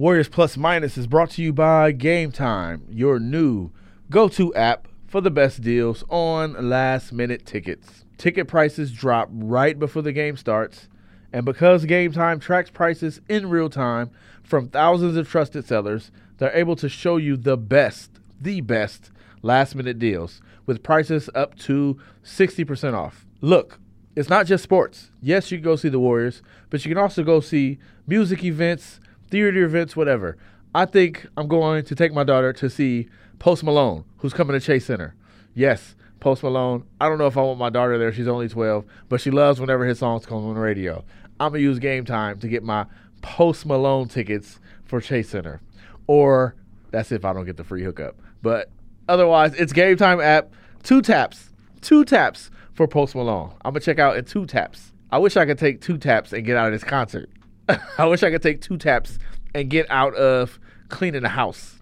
Warriors Plus Minus is brought to you by Game Time, your new go to app for the best deals on last minute tickets. Ticket prices drop right before the game starts, and because Game Time tracks prices in real time from thousands of trusted sellers, they're able to show you the best, the best last minute deals with prices up to 60% off. Look, it's not just sports. Yes, you can go see the Warriors, but you can also go see music events, theater events, whatever. I think I'm going to take my daughter to see Post Malone, who's coming to Chase Center. Yes, Post Malone. I don't know if I want my daughter there. She's only 12, but she loves whenever his songs come on the radio. I'm going to use game time to get my Post Malone tickets for Chase Center. Or that's if I don't get the free hookup. But otherwise, it's game time app. Two taps. Two taps for Post Malone. I'm going to check out in two taps. I wish I could take two taps and get out of this concert. I wish I could take two taps and get out of cleaning the house,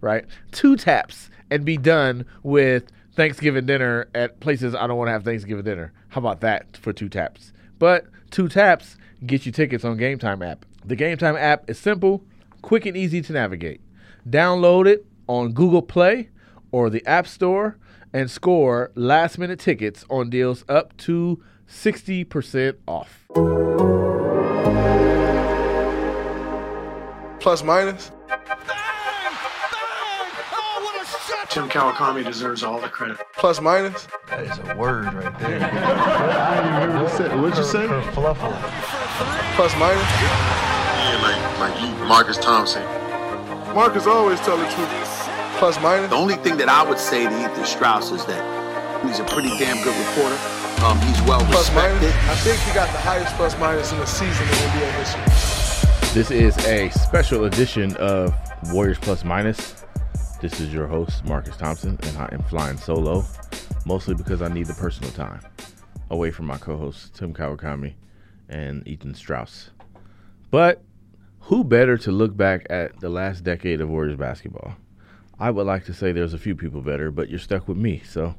right? Two taps and be done with Thanksgiving dinner at places I don't want to have Thanksgiving dinner. How about that for two taps? But two taps get you tickets on Game Time app. The Game Time app is simple, quick, and easy to navigate. Download it on Google Play or the App Store and score last minute tickets on deals up to 60% off. Plus minus? Tim Kawakami deserves all the credit. Plus minus? That is a word right there. I didn't hear what you said. What'd you say? Fluffle. Plus minus? Yeah, like, like you, Marcus Thompson. Marcus always tell the truth. Plus minus? The only thing that I would say to Ethan Strauss is that he's a pretty damn good reporter. Um, he's well Plus minus? respected. I think he got the highest plus minus in the season in NBA history. This is a special edition of Warriors Plus Minus. This is your host, Marcus Thompson, and I am flying solo, mostly because I need the personal time away from my co hosts, Tim Kawakami and Ethan Strauss. But who better to look back at the last decade of Warriors basketball? I would like to say there's a few people better, but you're stuck with me. So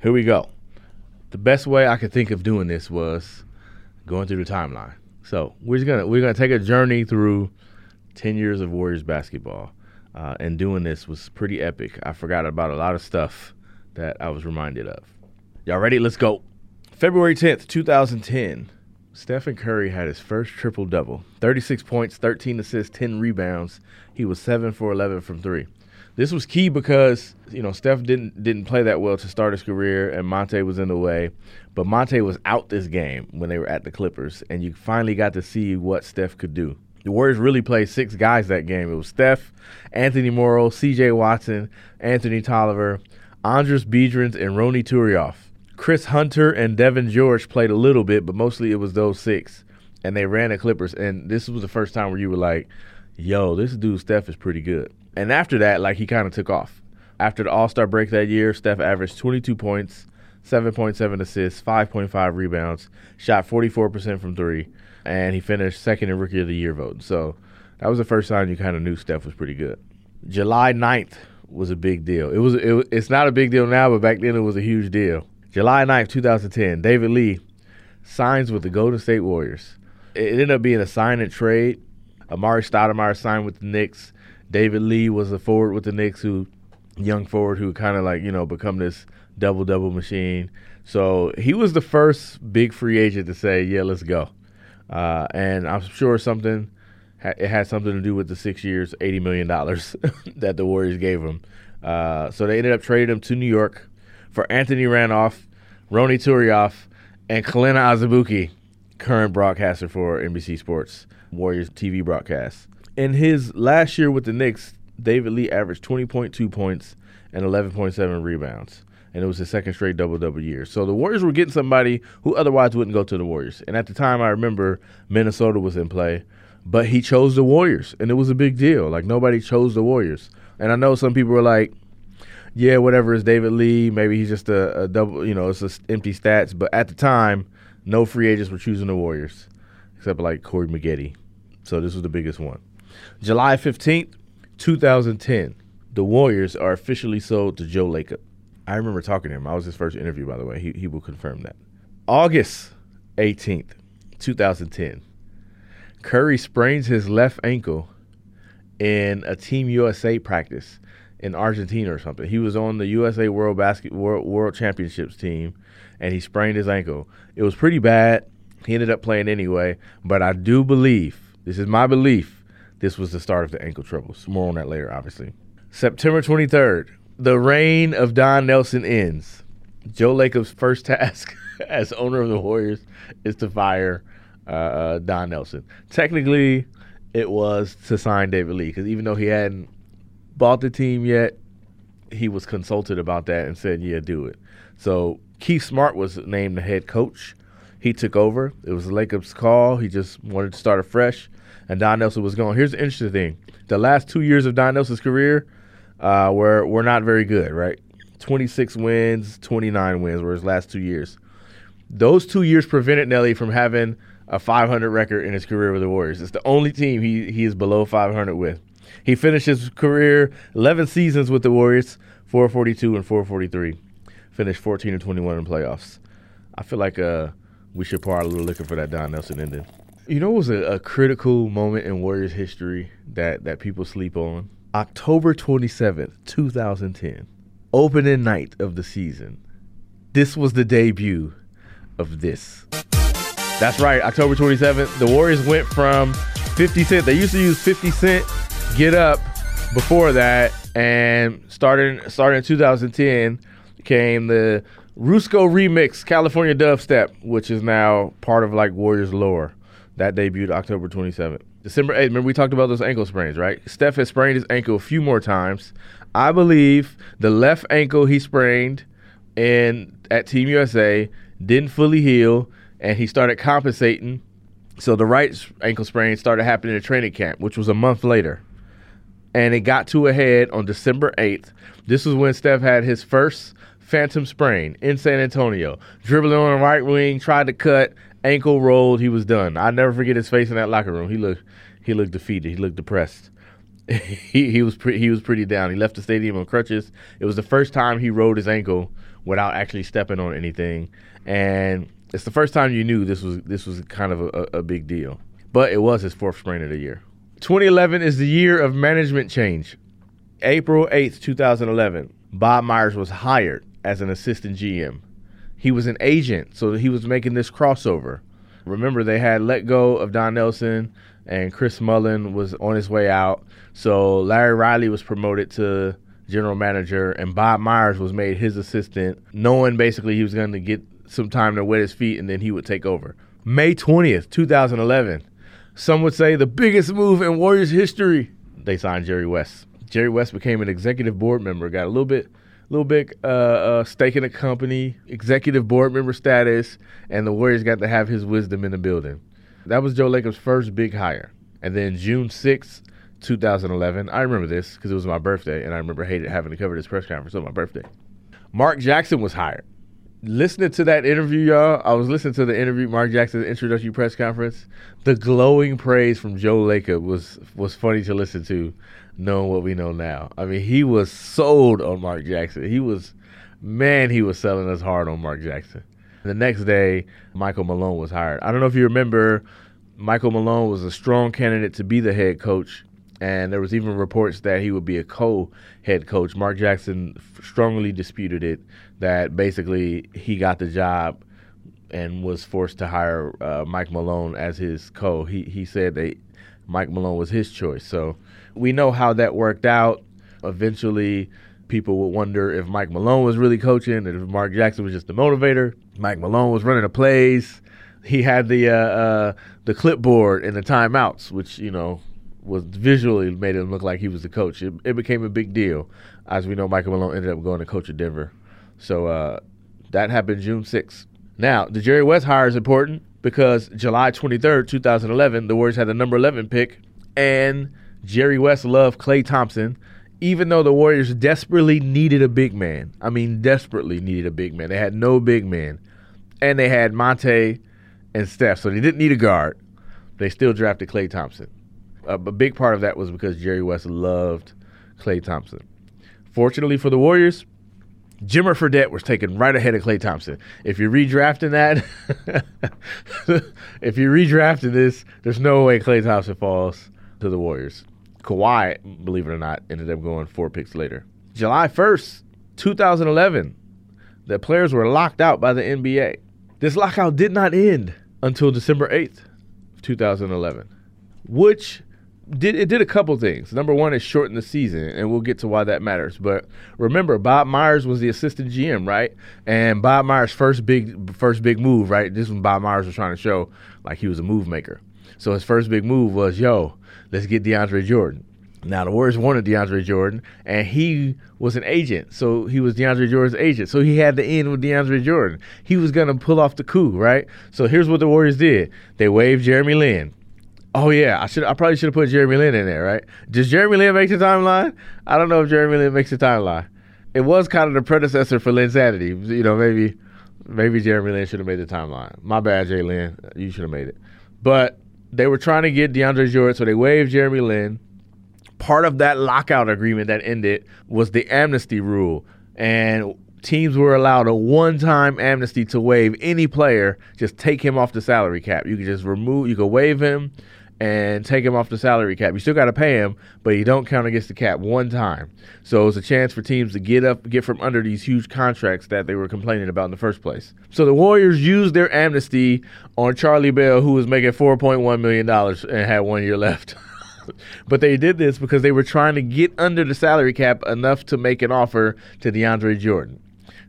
here we go. The best way I could think of doing this was going through the timeline. So we're just gonna we're gonna take a journey through ten years of Warriors basketball, uh, and doing this was pretty epic. I forgot about a lot of stuff that I was reminded of. Y'all ready? Let's go. February tenth, two thousand ten. Stephen Curry had his first triple double 36 points, 13 assists, 10 rebounds. He was 7 for 11 from three. This was key because, you know, Steph didn't didn't play that well to start his career and Monta was in the way. But Monta was out this game when they were at the Clippers, and you finally got to see what Steph could do. The Warriors really played six guys that game. It was Steph, Anthony Morrow, CJ Watson, Anthony Tolliver, Andris Biedrins, and Ronny Turiaf. Chris Hunter and Devean George played a little bit, but mostly it was those six. And they ran the Clippers. And this was the first time where you were like, yo, this dude Steph is pretty good. And after that, like he kind of took off. After the All Star break that year, Steph averaged 22 points, 7.7 assists, 5.5 rebounds, shot 44% from three, and he finished second in Rookie of the Year vote. So that was the first time you kind of knew Steph was pretty good. July 9th was a big deal. It was it, it's not a big deal now, but back then it was a huge deal. July 9th, 2010, David Lee signs with the Golden State Warriors. It ended up being a sign and trade. Amar'e Stoudemire signed with the Knicks. David Lee was a forward with the Knicks, who young forward who kind of like you know become this double double machine. So he was the first big free agent to say, "Yeah, let's go." Uh, and I'm sure something it had something to do with the six years, eighty million dollars that the Warriors gave him. Uh, so they ended up trading him to New York for Anthony Randolph, Ronny Turiaf, and Kelenna Azubuike, current broadcaster for NBC Sports Warriors TV broadcast. In his last year with the Knicks, David Lee averaged 20.2 points and 11.7 rebounds. And it was his second straight double double year. So the Warriors were getting somebody who otherwise wouldn't go to the Warriors. And at the time, I remember Minnesota was in play, but he chose the Warriors, and it was a big deal. Like nobody chose the Warriors. And I know some people were like, yeah, whatever is David Lee. Maybe he's just a, a double, you know, it's just empty stats. But at the time, no free agents were choosing the Warriors, except like Corey Maggette. So this was the biggest one. July 15th, 2010, the Warriors are officially sold to Joe Lacob. I remember talking to him. I was his first interview, by the way. He, he will confirm that. August 18th, 2010, Curry sprains his left ankle in a Team USA practice in Argentina or something. He was on the USA World Basket World, World Championships team, and he sprained his ankle. It was pretty bad. He ended up playing anyway, but I do believe this is my belief. This was the start of the ankle troubles. More on that later, obviously. September 23rd, the reign of Don Nelson ends. Joe Lacob's first task as owner of the Warriors is to fire uh, uh, Don Nelson. Technically, it was to sign David Lee because even though he hadn't bought the team yet, he was consulted about that and said, "Yeah, do it." So Keith Smart was named the head coach. He took over. It was Lacob's call. He just wanted to start afresh, and Don Nelson was gone. Here's the interesting thing: the last two years of Don Nelson's career uh, were were not very good. Right, 26 wins, 29 wins were his last two years. Those two years prevented Nelly from having a 500 record in his career with the Warriors. It's the only team he he is below 500 with. He finished his career 11 seasons with the Warriors, 442 and 443. Finished 14 and 21 in playoffs. I feel like uh, we should pour a little liquor for that Don Nelson ending. You know, it was a, a critical moment in Warriors history that that people sleep on. October 27th, 2010, opening night of the season. This was the debut of this. That's right, October 27th. The Warriors went from 50 Cent. They used to use 50 Cent Get Up before that, and starting starting in 2010 came the Rusko remix California Dubstep, which is now part of like Warriors lore. That debuted October 27th. December 8th, remember we talked about those ankle sprains, right? Steph has sprained his ankle a few more times. I believe the left ankle he sprained in at Team USA didn't fully heal, and he started compensating. So the right ankle sprain started happening in training camp, which was a month later. And it got to a head on December 8th. This was when Steph had his first phantom sprain in San Antonio. Dribbling on the right wing, tried to cut, ankle rolled, he was done. I never forget his face in that locker room. He looked he looked defeated. He looked depressed. he he was pre- he was pretty down. He left the stadium on crutches. It was the first time he rolled his ankle without actually stepping on anything, and it's the first time you knew this was this was kind of a, a big deal. But it was his fourth sprain of the year. 2011 is the year of management change. April 8th, 2011, Bob Myers was hired as an assistant GM. He was an agent, so he was making this crossover. Remember, they had let go of Don Nelson, and Chris Mullin was on his way out. So Larry Riley was promoted to general manager, and Bob Myers was made his assistant, knowing basically he was going to get some time to wet his feet and then he would take over. May 20th, 2011. Some would say the biggest move in Warriors history. They signed Jerry West. Jerry West became an executive board member, got a little bit little bit uh, uh, stake in the company, executive board member status, and the Warriors got to have his wisdom in the building. That was Joe Lacob's first big hire. And then June 6th, 2011, I remember this because it was my birthday, and I remember hated having to cover this press conference on my birthday. Mark Jackson was hired. Listening to that interview, y'all, I was listening to the interview, Mark Jackson's introductory press conference. The glowing praise from Joe Lacob was was funny to listen to, knowing what we know now. I mean, he was sold on Mark Jackson. He was, man, he was selling us hard on Mark Jackson. The next day, Michael Malone was hired. I don't know if you remember, Michael Malone was a strong candidate to be the head coach, and there was even reports that he would be a co-head coach. Mark Jackson strongly disputed it. That basically he got the job and was forced to hire uh, Mike Malone as his co. He he said that Mike Malone was his choice. So we know how that worked out. Eventually, people would wonder if Mike Malone was really coaching and if Mark Jackson was just the motivator. Mike Malone was running the plays. He had the uh, uh, the clipboard and the timeouts, which you know was visually made him look like he was the coach. It, it became a big deal, as we know. Michael Malone ended up going to coach at Denver, so uh, that happened June 6th. Now the Jerry West hire is important because July 23rd, 2011, the Warriors had the number 11 pick, and Jerry West loved Klay Thompson even though the Warriors desperately needed a big man. I mean, desperately needed a big man. They had no big man. And they had Monta and Steph, so they didn't need a guard. They still drafted Klay Thompson. Uh, a big part of that was because Jerry West loved Klay Thompson. Fortunately for the Warriors, Jimmer Fredette was taken right ahead of Klay Thompson. If you're redrafting that, if you're redrafting this, there's no way Klay Thompson falls to the Warriors. Kawhi, believe it or not, ended up going four picks later. July 1st, 2011, the players were locked out by the NBA. This lockout did not end until December 8th, 2011, which did it did a couple things. Number one, it shortened the season, and we'll get to why that matters. But remember, Bob Myers was the assistant GM, right? And Bob Myers' first big first big move, right? This when Bob Myers was trying to show like he was a move maker. So his first big move was, yo, let's get DeAndre Jordan. Now the Warriors wanted DeAndre Jordan, and he was an agent, so he was DeAndre Jordan's agent. So he had to end with DeAndre Jordan. He was gonna pull off the coup, right? So here's what the Warriors did: they waived Jeremy Lin. Oh yeah, I should. I probably should have put Jeremy Lin in there, right? Does Jeremy Lin make the timeline? I don't know if Jeremy Lin makes the timeline. It was kind of the predecessor for Linsanity. You know, maybe maybe Jeremy Lin should have made the timeline. My bad, Jay Lin. You should have made it. But they were trying to get DeAndre Jordan, so they waived Jeremy Lin. Part of that lockout agreement that ended was the amnesty rule, and teams were allowed a one-time amnesty to waive any player. Just take him off the salary cap. You could just remove. You could waive him and take him off the salary cap. You still got to pay him, but you don't count against the cap one time. So it's a chance for teams to get up, get from under these huge contracts that they were complaining about in the first place. So the Warriors used their amnesty on Charlie Bell, who was making $4.1 million and had one year left. but they did this because they were trying to get under the salary cap enough to make an offer to DeAndre Jordan,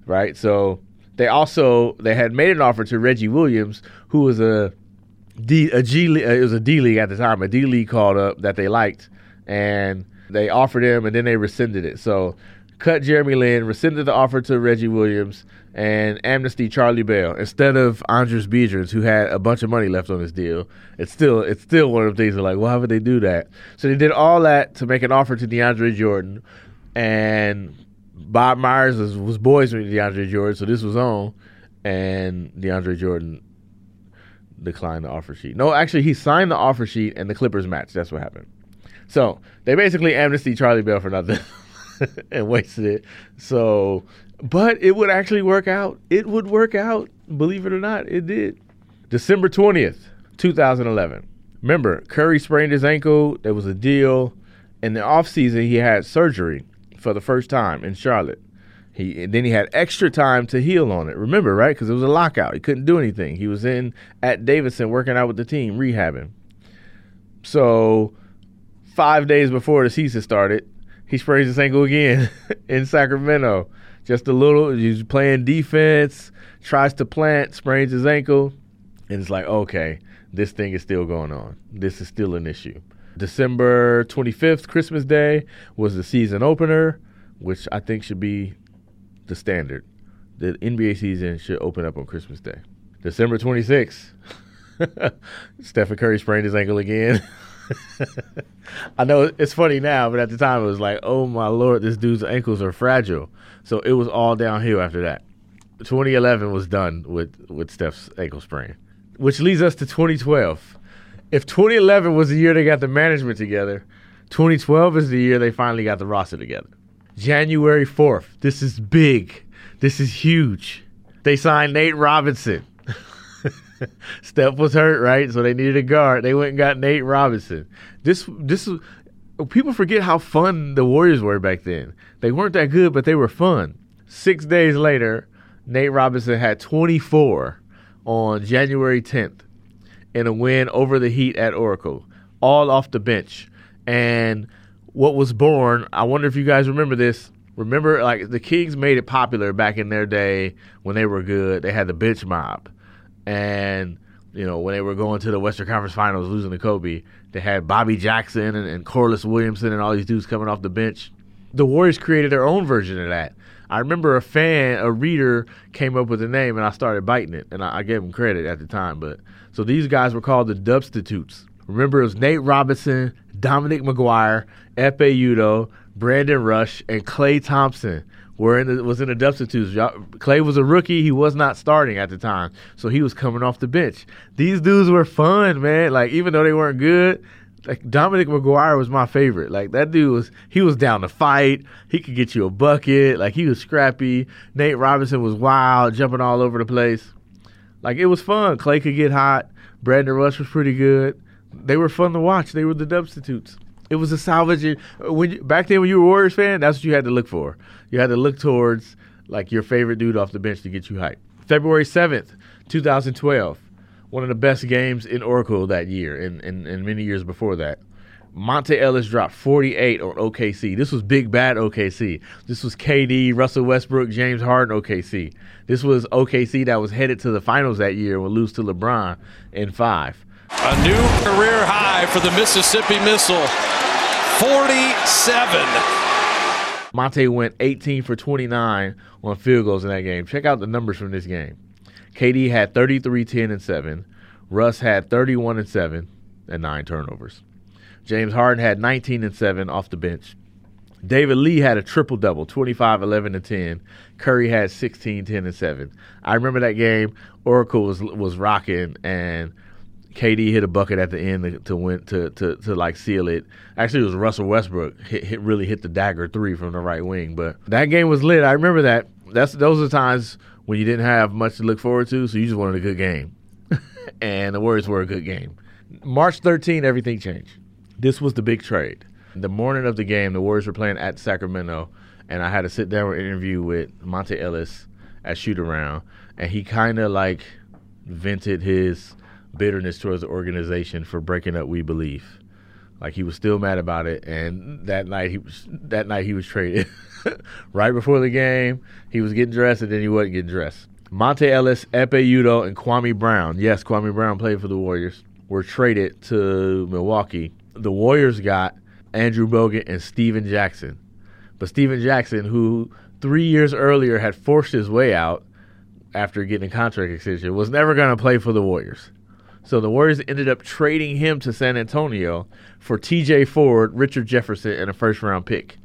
right? So they also they had made an offer to Reggie Williams, who was a D a G league. Uh, it was a D league at the time. A D league called up that they liked, and they offered him, and then they rescinded it. So cut Jeremy Lin, rescinded the offer to Reggie Williams, and amnesty Charlie Bell instead of Andris Biedrins, who had a bunch of money left on his deal. It's still it's still one of the things. Like, why would they do that? So they did all that to make an offer to DeAndre Jordan, and Bob Myers was, was boys with DeAndre Jordan, so this was on, and DeAndre Jordan declined the offer sheet. No, actually, he signed the offer sheet and the Clippers matched. That's what happened. So they basically amnesty Charlie Bell for nothing and wasted it. So, but it would actually work out. It would work out. Believe it or not, it did. December 20th, 2011. Remember, Curry sprained his ankle. There was a deal. In the offseason, he had surgery for the first time in Charlotte. He then he had extra time to heal on it. Remember, right? Because it was a lockout. He couldn't do anything. He was in at Davidson working out with the team, rehabbing. So five days before the season started, he sprays his ankle again in Sacramento. Just a little. He's playing defense, tries to plant, sprains his ankle, and it's like, okay, this thing is still going on. This is still an issue. December 25th, Christmas Day, was the season opener, which I think should be the standard. The NBA season should open up on Christmas Day. December 26th, Stephen Curry sprained his ankle again. I know it's funny now, but at the time it was like, oh my lord, this dude's ankles are fragile. So it was all downhill after that. 2011 was done with with Steph's ankle sprain, which leads us to 2012. If 2011 was the year they got the management together, 2012 is the year they finally got the roster together. January 4th. This is big. This is huge. They signed Nate Robinson. Steph was hurt, right? So they needed a guard. They went and got Nate Robinson. This this people forget how fun the Warriors were back then. They weren't that good, but they were fun. 6 days later, Nate Robinson had 24 on January 10th in a win over the Heat at Oracle, all off the bench. And what was born. I wonder if you guys remember this. Remember, like the Kings made it popular back in their day when they were good. They had the bench mob, and you know when they were going to the Western Conference Finals, losing to Kobe, they had Bobby Jackson and, and Corliss Williamson and all these dudes coming off the bench. The Warriors created their own version of that. I remember a fan, a reader, came up with a name, and I started biting it, and I, I gave him credit at the time. But so these guys were called the Dubstitutes. Remember, it was Nate Robinson, Dominic McGuire, Ekpe Udoh, Brandon Rush, and Klay Thompson were in the, was in the Dubstitutes. Klay was a rookie; he was not starting at the time, so he was coming off the bench. These dudes were fun, man. Like even though they weren't good, like Dominic McGuire was my favorite. Like that dude was he was down to fight. He could get you a bucket. Like he was scrappy. Nate Robinson was wild, jumping all over the place. Like it was fun. Klay could get hot. Brandon Rush was pretty good. They were fun to watch. They were the Dubstitutes. It was a salvage. Uh, when you, back then when you were a Warriors fan, that's what you had to look for. You had to look towards like your favorite dude off the bench to get you hyped. February seventh, two thousand twelve, one of the best games in Oracle that year, and, and, and many years before that. Monta Ellis dropped 48 on OKC. This was big bad OKC. This was KD, Russell Westbrook, James Harden OKC. This was OKC that was headed to the finals that year and would lose to LeBron in five. A new career high for the Mississippi Missile 47. Monta went 18 for 29 on field goals in that game. Check out the numbers from this game. KD had 33, 10, and 7. Russ had 31 and 7 and 9 turnovers. James Harden had 19 and 7 off the bench. David Lee had a triple double, 25, 11, and 10. Curry had 16, 10, and 7. I remember that game. Oracle was was rocking, and KD hit a bucket at the end to, win to, to to like seal it. Actually, it was Russell Westbrook hit, hit really hit the dagger three from the right wing. But that game was lit. I remember that. That's those are times when you didn't have much to look forward to, so you just wanted a good game. and the Warriors were a good game. March 13, everything changed. This was the big trade. The morning of the game, the Warriors were playing at Sacramento, and I had to sit down interview with Monta Ellis at shoot around, and he kind of like vented his bitterness towards the organization for breaking up We Believe. Like he was still mad about it, and that night he was that night he was traded. right before the game, he was getting dressed, and then he wasn't getting dressed. Monta Ellis, Ekpe Udoh, and Kwame Brown. Yes, Kwame Brown played for the Warriors. Were traded to Milwaukee. The Warriors got Andrew Bogut and Stephen Jackson. But Stephen Jackson, who three years earlier had forced his way out after getting a contract extension, was never going to play for the Warriors. So the Warriors ended up trading him to San Antonio for TJ Ford, Richard Jefferson, and a first round pick.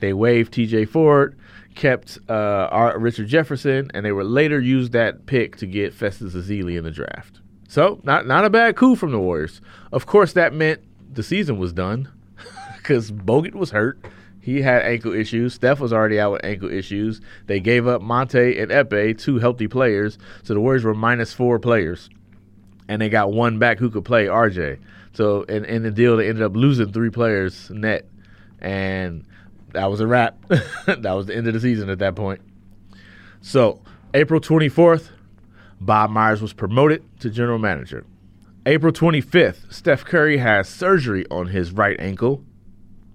They waived TJ Ford, kept uh, Richard Jefferson, and they would later use that pick to get Festus Ezeli in the draft. So not not a bad coup from the Warriors. Of course, that meant the season was done because Bogut was hurt. He had ankle issues. Steph was already out with ankle issues. They gave up Monta and Ekpe, two healthy players. So the Warriors were minus four players. And they got one back who could play RJ. So in, in the deal, they ended up losing three players net. And that was a wrap. that was the end of the season at that point. So April 24th, Bob Myers was promoted to general manager. April 25th, Steph Curry has surgery on his right ankle.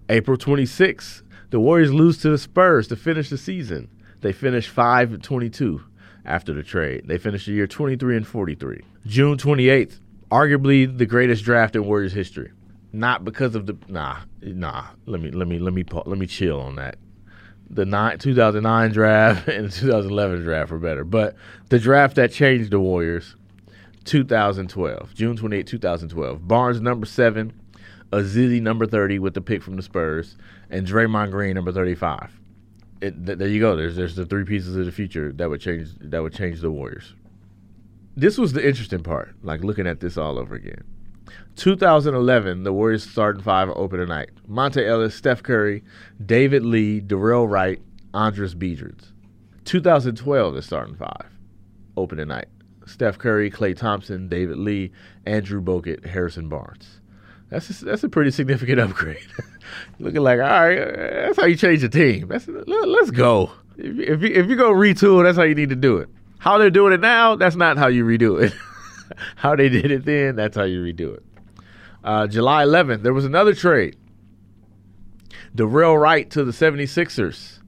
April 26th, the Warriors lose to the Spurs to finish the season. They finish 5 and 22 after the trade. They finished the year 23 and 43. June 28th, arguably the greatest draft in Warriors history. Not because of the nah, nah. Let me let me let me let me chill on that. The nine, 2009 draft and the 2011 draft were better, but the draft that changed the Warriors 2012, June 28, 2012. Barnes number seven, Ezeli number 30 with the pick from the Spurs, and Draymond Green number 35. It, th- there you go. There's there's the three pieces of the future that would change that would change the Warriors. This was the interesting part, like looking at this all over again. 2011, the Warriors starting five open tonight. Monta Ellis, Steph Curry, David Lee, Dorell Wright, Andris Biedrins. 2012, the starting five open tonight. Steph Curry, Klay Thompson, David Lee, Andrew Bogut, Harrison Barnes. That's a, that's a pretty significant upgrade. Looking like, all right, that's how you change the team. That's, let, us go. If, if, you, if going to retool, that's how you need to do it. How they're doing it now, that's not how you redo it. how they did it then, that's how you redo it. Uh, July 11th, there was another trade. Dorell Wright to the 76ers.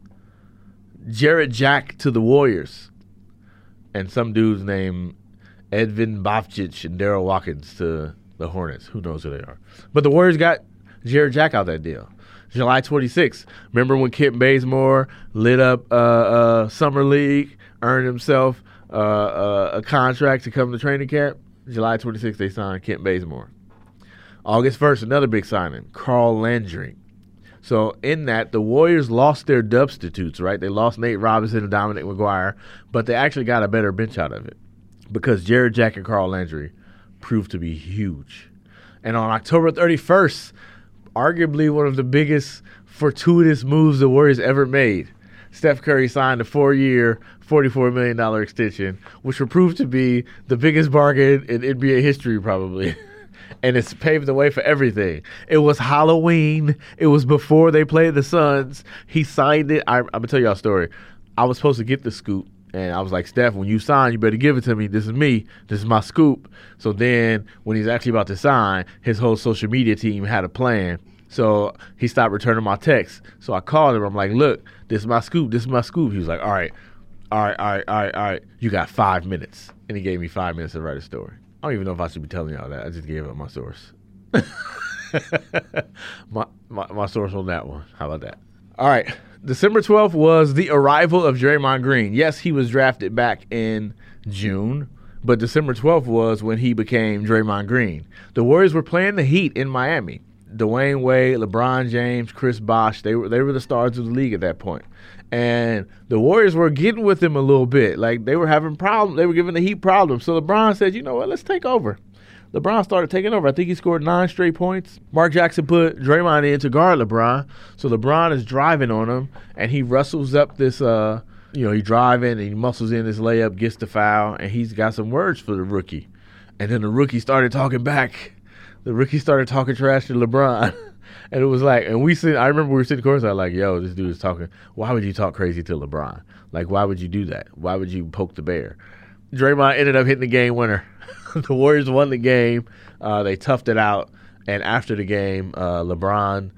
Jarrett Jack to the Warriors. And some dudes named Edin Bavcic and Daryl Watkins to the Hornets. Who knows who they are? But the Warriors got Jarrett Jack out that deal. July 26th. Remember when Kent Bazemore lit up uh, uh, Summer League, earned himself uh, uh a contract to come to training camp? July 26th, they signed Kent Bazemore. August 1st, another big signing, Carl Landry. So in that, the Warriors lost their Dubstitutes, right? They lost Nate Robinson and Dominic McGuire, but they actually got a better bench out of it because Jarrett Jack and Carl Landry proved to be huge. And on October 31st, arguably one of the biggest fortuitous moves the Warriors ever made. Steph Curry signed a four year, $44 million extension, which will prove to be the biggest bargain in NBA history, probably. and it's paved the way for everything. It was Halloween. It was before they played the Suns. He signed it. I, I'm gonna tell y'all a story. I was supposed to get the scoop, and I was like, Steph, when you sign, you better give it to me. This is me. This is my scoop. So then, when he's actually about to sign, his whole social media team had a plan. So he stopped returning my texts. So I called him. I'm like, look, this is my scoop. This is my scoop. He was like, all right, all right, all right, all right, all right. You got five minutes. And he gave me five minutes to write a story. I don't even know if I should be telling y'all that. I just gave up my source. my, my, my source on that one. How about that? All right. December 12th was the arrival of Draymond Green. Yes, he was drafted back in June, but December 12th was when he became Draymond Green. The Warriors were playing the Heat in Miami. Dwyane Wade, LeBron James, Chris Bosh, they were they were the stars of the league at that point. And the Warriors were getting with him a little bit. Like they were having problems. They were giving the Heat problems. So LeBron said, you know what, let's take over. LeBron started taking over. I think he scored nine straight points. Mark Jackson put Draymond in to guard LeBron. So LeBron is driving on him, and he wrestles up this. Uh, you know, he driving and he muscles in this layup, gets the foul, and he's got some words for the rookie. And then the rookie started talking back. The rookie started talking trash to LeBron. and it was like, and we sit. I remember we were sitting courtside, like, "Yo, this dude is talking. Why would you talk crazy to LeBron? Like, why would you do that? Why would you poke the bear?" Draymond ended up hitting the game winner. the Warriors won the game. Uh, they toughed it out, and after the game, uh, LeBron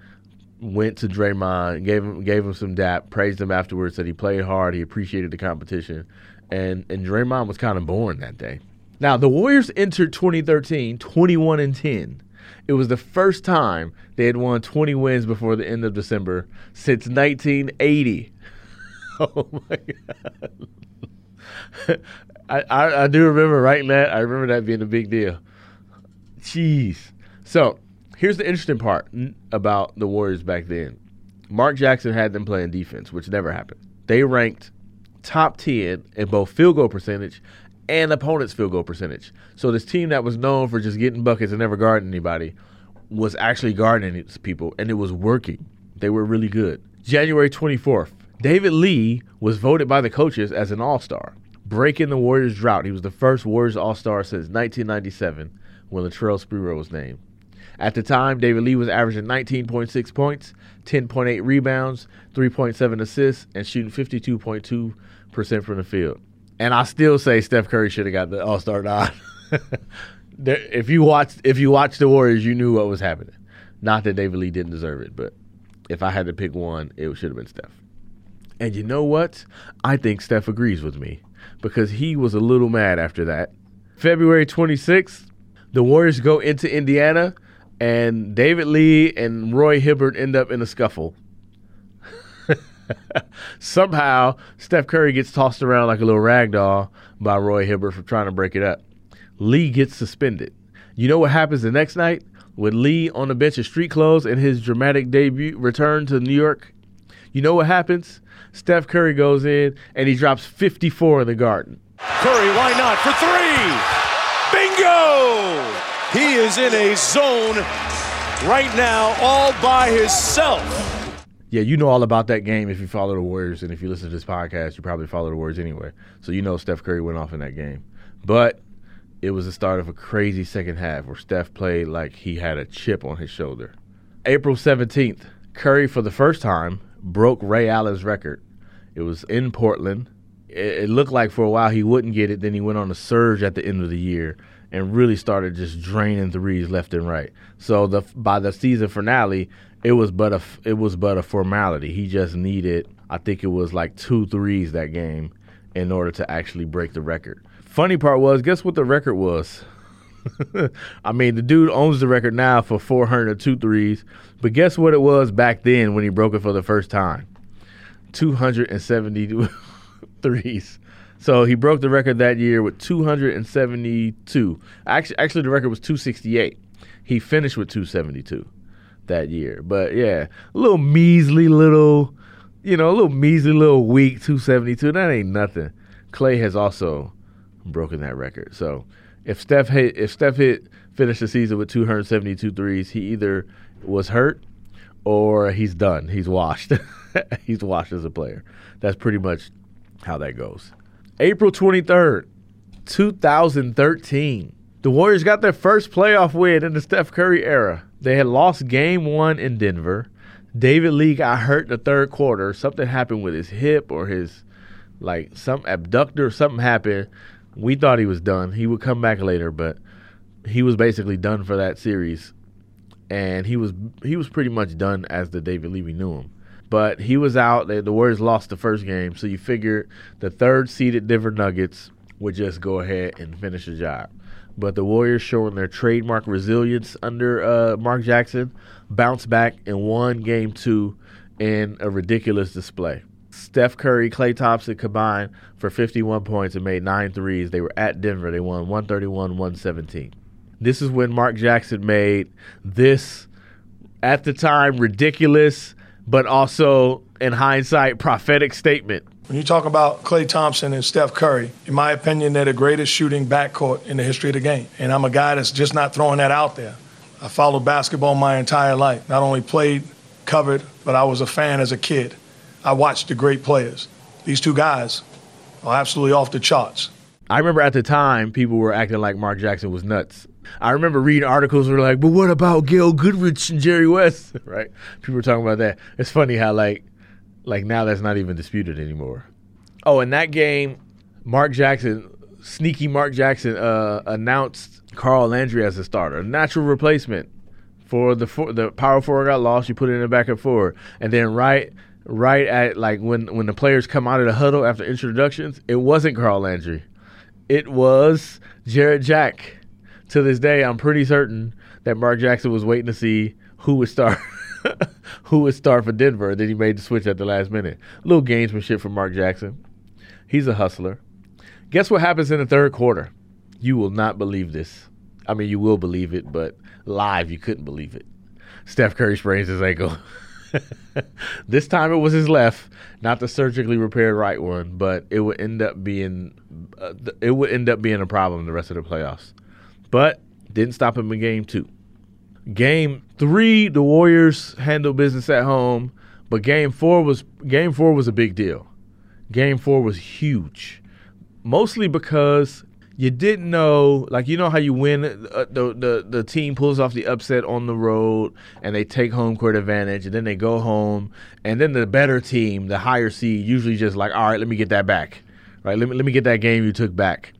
went to Draymond, gave him gave him some dap, praised him afterwards, said he played hard, he appreciated the competition, and and Draymond was kind of born that day. Now the Warriors entered 2013 21 and 10. It was the first time they had won 20 wins before the end of December since 1980. oh my god. I, I, I do remember writing that. I remember that being a big deal. Jeez. So here's the interesting part about the Warriors back then. Mark Jackson had them playing defense, which never happened. They ranked top 10 in both field goal percentage and opponent's field goal percentage. So this team that was known for just getting buckets and never guarding anybody was actually guarding these people, and it was working. They were really good. January 24th, David Lee was voted by the coaches as an All Star breaking the Warriors' drought. He was the first Warriors All Star since 1997 when Latrell Sprewell was named. At the time, David Lee was averaging 19.6 points, 10.8 rebounds, 3.7 assists, and shooting 52.2% from the field. And I still say Steph Curry should have got the All Star nod. if you watched if you watched the Warriors, you knew what was happening. Not that David Lee didn't deserve it, but if I had to pick one, it should have been Steph. And you know what? I think Steph agrees with me because he was a little mad after that. February 26th, the Warriors go into Indiana, and David Lee and Roy Hibbert end up in a scuffle. Somehow, Steph Curry gets tossed around like a little rag doll by Roy Hibbert for trying to break it up. Lee gets suspended. You know what happens the next night? With Lee on the bench of street clothes and his dramatic debut return to New York, you know what happens? Steph Curry goes in and he drops 54 in the garden. Curry, why not for three? Bingo! He is in a zone right now all by himself. Yeah, you know all about that game if you follow the Warriors, and if you listen to this podcast, you probably follow the Warriors anyway. So you know Steph Curry went off in that game. But it was the start of a crazy second half where Steph played like he had a chip on his shoulder. April 17th, Curry, for the first time, broke Ray Allen's record it was in Portland. It, it looked like for a while he wouldn't get it. Then he went on a surge at the end of the year and really started just draining threes left and right. So the by the season finale, it was but a it was but a formality. He just needed, I think it was like two threes that game in order to actually break the record. Funny part was, guess what the record was? I mean, the dude owns the record now for 402 threes, but guess what it was back then when he broke it for the first time? 270 threes. So he broke the record that year with 272. Actually, actually, the record was 268. He finished with 272 that year. But yeah, a little measly little, you know, a little measly little weak 272. That ain't nothing. Klay has also broken that record. So if Steph hit, if Steph hit finished the season with 272 threes, he either was hurt or he's done. He's washed. he's washed as a player. That's pretty much how that goes. April 23rd, 2013. The Warriors got their first playoff win in the Steph Curry era. They had lost game one in Denver. David Lee got hurt in the third quarter. Something happened with his hip or his like some abductor, something happened. We thought he was done. He would come back later, but he was basically done for that series. And he was he was pretty much done as the David Levy knew him. But he was out. The Warriors lost the first game, so you figured the third seeded Denver Nuggets would just go ahead and finish the job. But the Warriors, showing their trademark resilience under uh, Mark Jackson, bounced back and won game two in a ridiculous display. Steph Curry, Klay Thompson combined for 51 points and made nine threes. They were at Denver. They won 131 117. This is when Mark Jackson made this, at the time, ridiculous, but also, in hindsight, prophetic statement. When you talk about Klay Thompson and Steph Curry, in my opinion, they're the greatest shooting backcourt in the history of the game. And I'm a guy that's just not throwing that out there. I followed basketball my entire life. Not only played, covered, but I was a fan as a kid. I watched the great players. These two guys are absolutely off the charts. I remember at the time people were acting like Mark Jackson was nuts. I remember reading articles were like, but what about Gail Goodrich and Jerry West? right? People were talking about that. It's funny how like like now that's not even disputed anymore. Oh, in that game, Mark Jackson, sneaky Mark Jackson, uh, announced Carl Landry as a starter, natural replacement for the for, the power forward got lost. You put it in the back backup forward, and then right right at like when when the players come out of the huddle after introductions, it wasn't Carl Landry, it was Jarrett Jack. To this day, I'm pretty certain that Mark Jackson was waiting to see who would start. who would start for Denver? Then he made the switch at the last minute. A little gamesmanship from Mark Jackson. He's a hustler. Guess what happens in the third quarter? You will not believe this. I mean, you will believe it, but live, you couldn't believe it. Steph Curry sprains his ankle. this time it was his left, not the surgically repaired right one, but it would end up being uh, it would end up being a problem the rest of the playoffs. But didn't stop him in game 2. Game 3 the Warriors handled business at home, but game 4 was game 4 was a big deal. Game 4 was huge. Mostly because you didn't know, like you know how you win, uh, the the the team pulls off the upset on the road and they take home court advantage, and then they go home, and then the better team, the higher seed, usually just like, all right, let me get that back, right? Let me let me get that game you took back,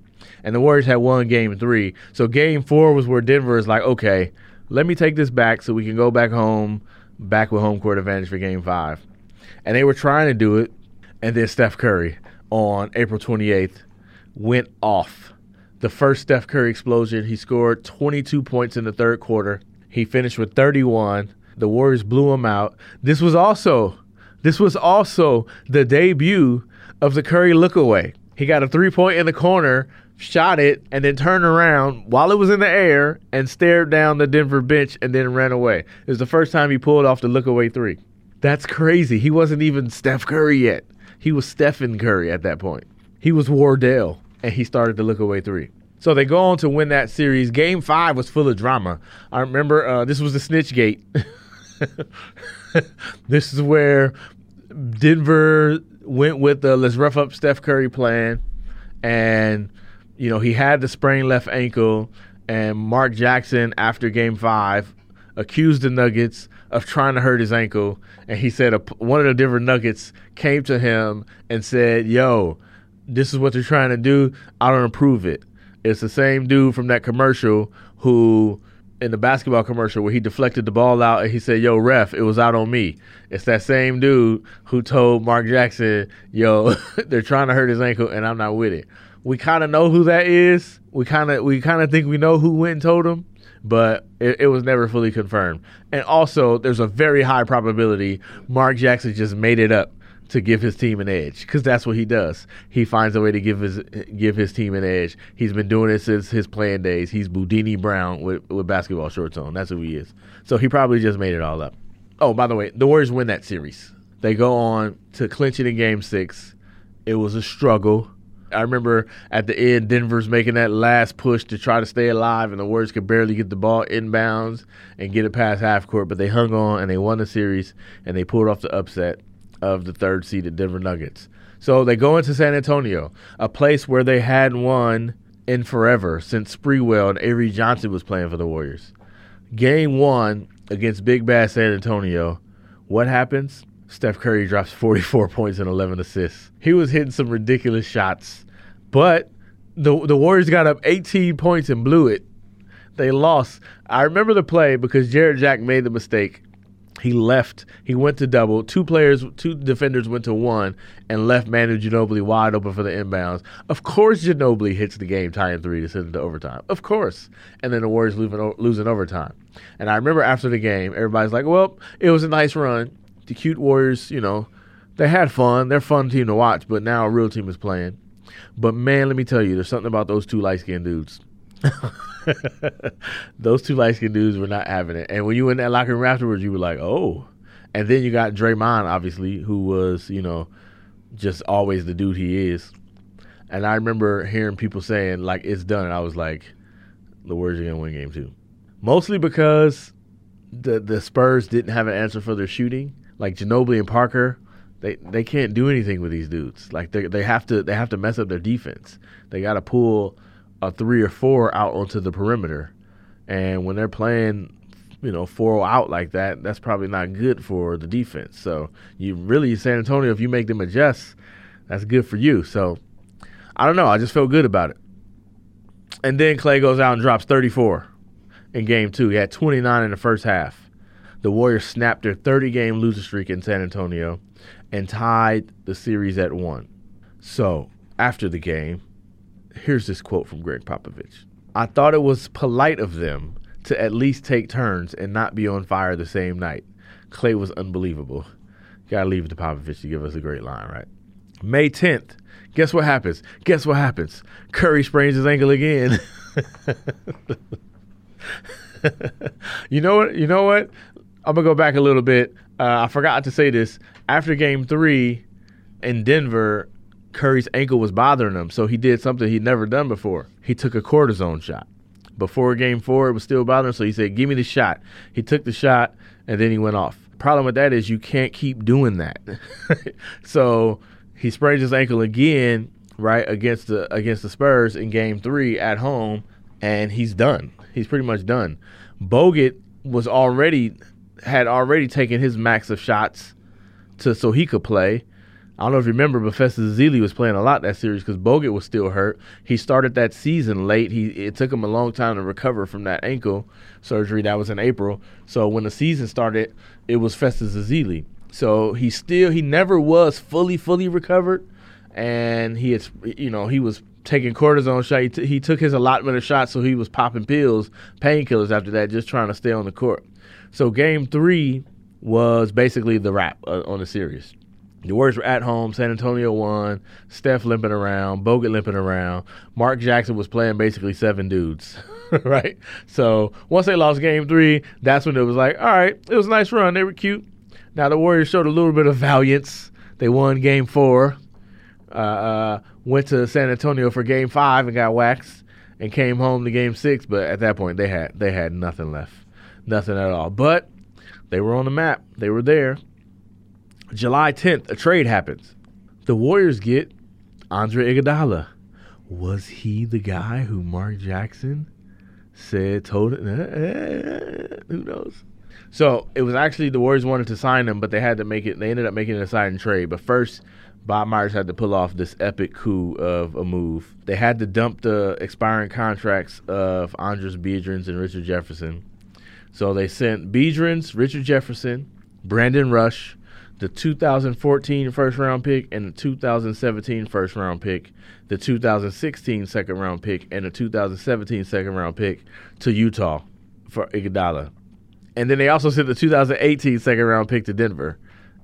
and the Warriors had won game three, so game four was where Denver is like, okay, let me take this back so we can go back home, back with home court advantage for game five, and they were trying to do it, and then Steph Curry on April 28th went off the first Steph Curry explosion. He scored 22 points in the third quarter. He finished with 31. The Warriors blew him out. This was also this was also the debut of the Curry lookaway. He got a three point in the corner, shot it, and then turned around while it was in the air and stared down the Denver bench and then ran away. It was the first time he pulled off the lookaway three. That's crazy. He wasn't even Steph Curry yet. He was Stephen Curry at that point. He was Wardell, and he started the lookaway three. So they go on to win that series. Game five was full of drama. I remember uh, this was the snitch gate. this is where Denver went with the let's rough up Steph Curry plan, and you know he had the sprained left ankle, and Mark Jackson after Game Five accused the Nuggets of trying to hurt his ankle, and he said a, one of the Denver Nuggets came to him and said, "Yo, this is what they're trying to do. I don't approve it." It's the same dude from that commercial who in the basketball commercial where he deflected the ball out and he said, "Yo, ref, it was out on me." It's that same dude who told Mark Jackson, "Yo, they're trying to hurt his ankle and I'm not with it." We kind of know who that is. We kind of we kind of think we know who went and told him, but it, it was never fully confirmed. And also, there's a very high probability Mark Jackson just made it up to give his team an edge because that's what he does. He finds a way to give his give his team an edge. He's been doing it since his playing days. He's Bundini Brown with, with basketball shorts on. That's who he is. So he probably just made it all up. Oh, by the way, the Warriors win that series. They go on to clinch it in Game Six. It was a struggle. I remember at the end, Denver's making that last push to try to stay alive, and the Warriors could barely get the ball inbounds and get it past half court, but they hung on and they won the series and they pulled off the upset of the third seeded Denver Nuggets. So they go into San Antonio, a place where they hadn't won in forever since Sprewell and Avery Johnson was playing for the Warriors. Game one against Big Bad San Antonio, what happens? Steph Curry drops 44 points and 11 assists. He was hitting some ridiculous shots, but the the Warriors got up 18 points and blew it. They lost. I remember the play because Jarrett Jack made the mistake. He left. He went to double. Two players, two defenders went to one and left Manu Ginobili wide open for the inbounds. Of course, Ginobili hits the game tying three to send it to overtime. Of course. And then the Warriors losing, losing overtime. And I remember after the game, everybody's like, well, it was a nice run. The cute Warriors, you know, they had fun. They're a fun team to watch, but now a real team is playing. But man, let me tell you, there's something about those two light skinned dudes. those two light skinned dudes were not having it. And when you were in that locker room afterwards, you were like, oh. And then you got Draymond, obviously, who was, you know, just always the dude he is. And I remember hearing people saying, like, it's done. And I was like, the Warriors are going to win game two. Mostly because the, the Spurs didn't have an answer for their shooting. Like, Ginobili and Parker, they, they can't do anything with these dudes. Like, they, they, have, to, they have to mess up their defense. They got to pull a three or four out onto the perimeter. And when they're playing, you know, four oh out like that, that's probably not good for the defense. So you really San Antonio, if you make them adjust, that's good for you. So I don't know. I just feel good about it. And then Klay goes out and drops 34 in game two. He had 29 in the first half. The Warriors snapped their 30 game loser streak in San Antonio and tied the series at one. So after the game, here's this quote from Gregg Popovich. I thought it was polite of them to at least take turns and not be on fire the same night. Klay was unbelievable. Gotta leave it to Popovich to give us a great line, right? May 10th. Guess what happens? Guess what happens? Curry sprains his ankle again. you know what? You know what? I'm gonna go back a little bit. Uh, I forgot to say this. After Game Three in Denver, Curry's ankle was bothering him, so he did something he'd never done before. He took a cortisone shot. Before game four, it was still bothering him, so he said, Give me the shot. He took the shot, and then he went off. Problem with that is you can't keep doing that. so he sprains his ankle again, right, against the against the Spurs in game three at home, and he's done. He's pretty much done. Bogut was already had already taken his max of shots to so he could play I don't know if you remember, but Festus Ezeli was playing a lot that series because Bogut was still hurt. He started that season late. He it took him a long time to recover from that ankle surgery that was in April. So when the season started, it was Festus Ezeli. So he still he never was fully fully recovered, and he had you know he was taking cortisone shot. He, t- he took his allotment of shots, so he was popping pills, painkillers after that, just trying to stay on the court. So game three was basically the wrap uh, on the series. The Warriors were at home. San Antonio won. Steph limping around. Bogut limping around. Mark Jackson was playing basically seven dudes, right? So once they lost game three, that's when it was like, all right, it was a nice run. They were cute. Now the Warriors showed a little bit of valiance. They won game four. Uh, uh, went to San Antonio for game five and got waxed, and came home to game six. But at that point, they had they had nothing left, nothing at all. But they were on the map. They were there. July 10th, a trade happens. The Warriors get Andre Iguodala. Was he the guy who Mark Jackson said told him? Eh, who knows? So it was actually the Warriors wanted to sign him, but they had to make it. They ended up making it a sign and trade. But first, Bob Myers had to pull off this epic coup of a move. They had to dump the expiring contracts of Andris Biedrins and Richard Jefferson. So they sent Biedrins, Richard Jefferson, Brandon Rush, the 2014 first round pick and the 2017 first round pick, the 2016 second round pick, and the 2017 second round pick to Utah for Iguodala. And then they also sent the 2018 second round pick to Denver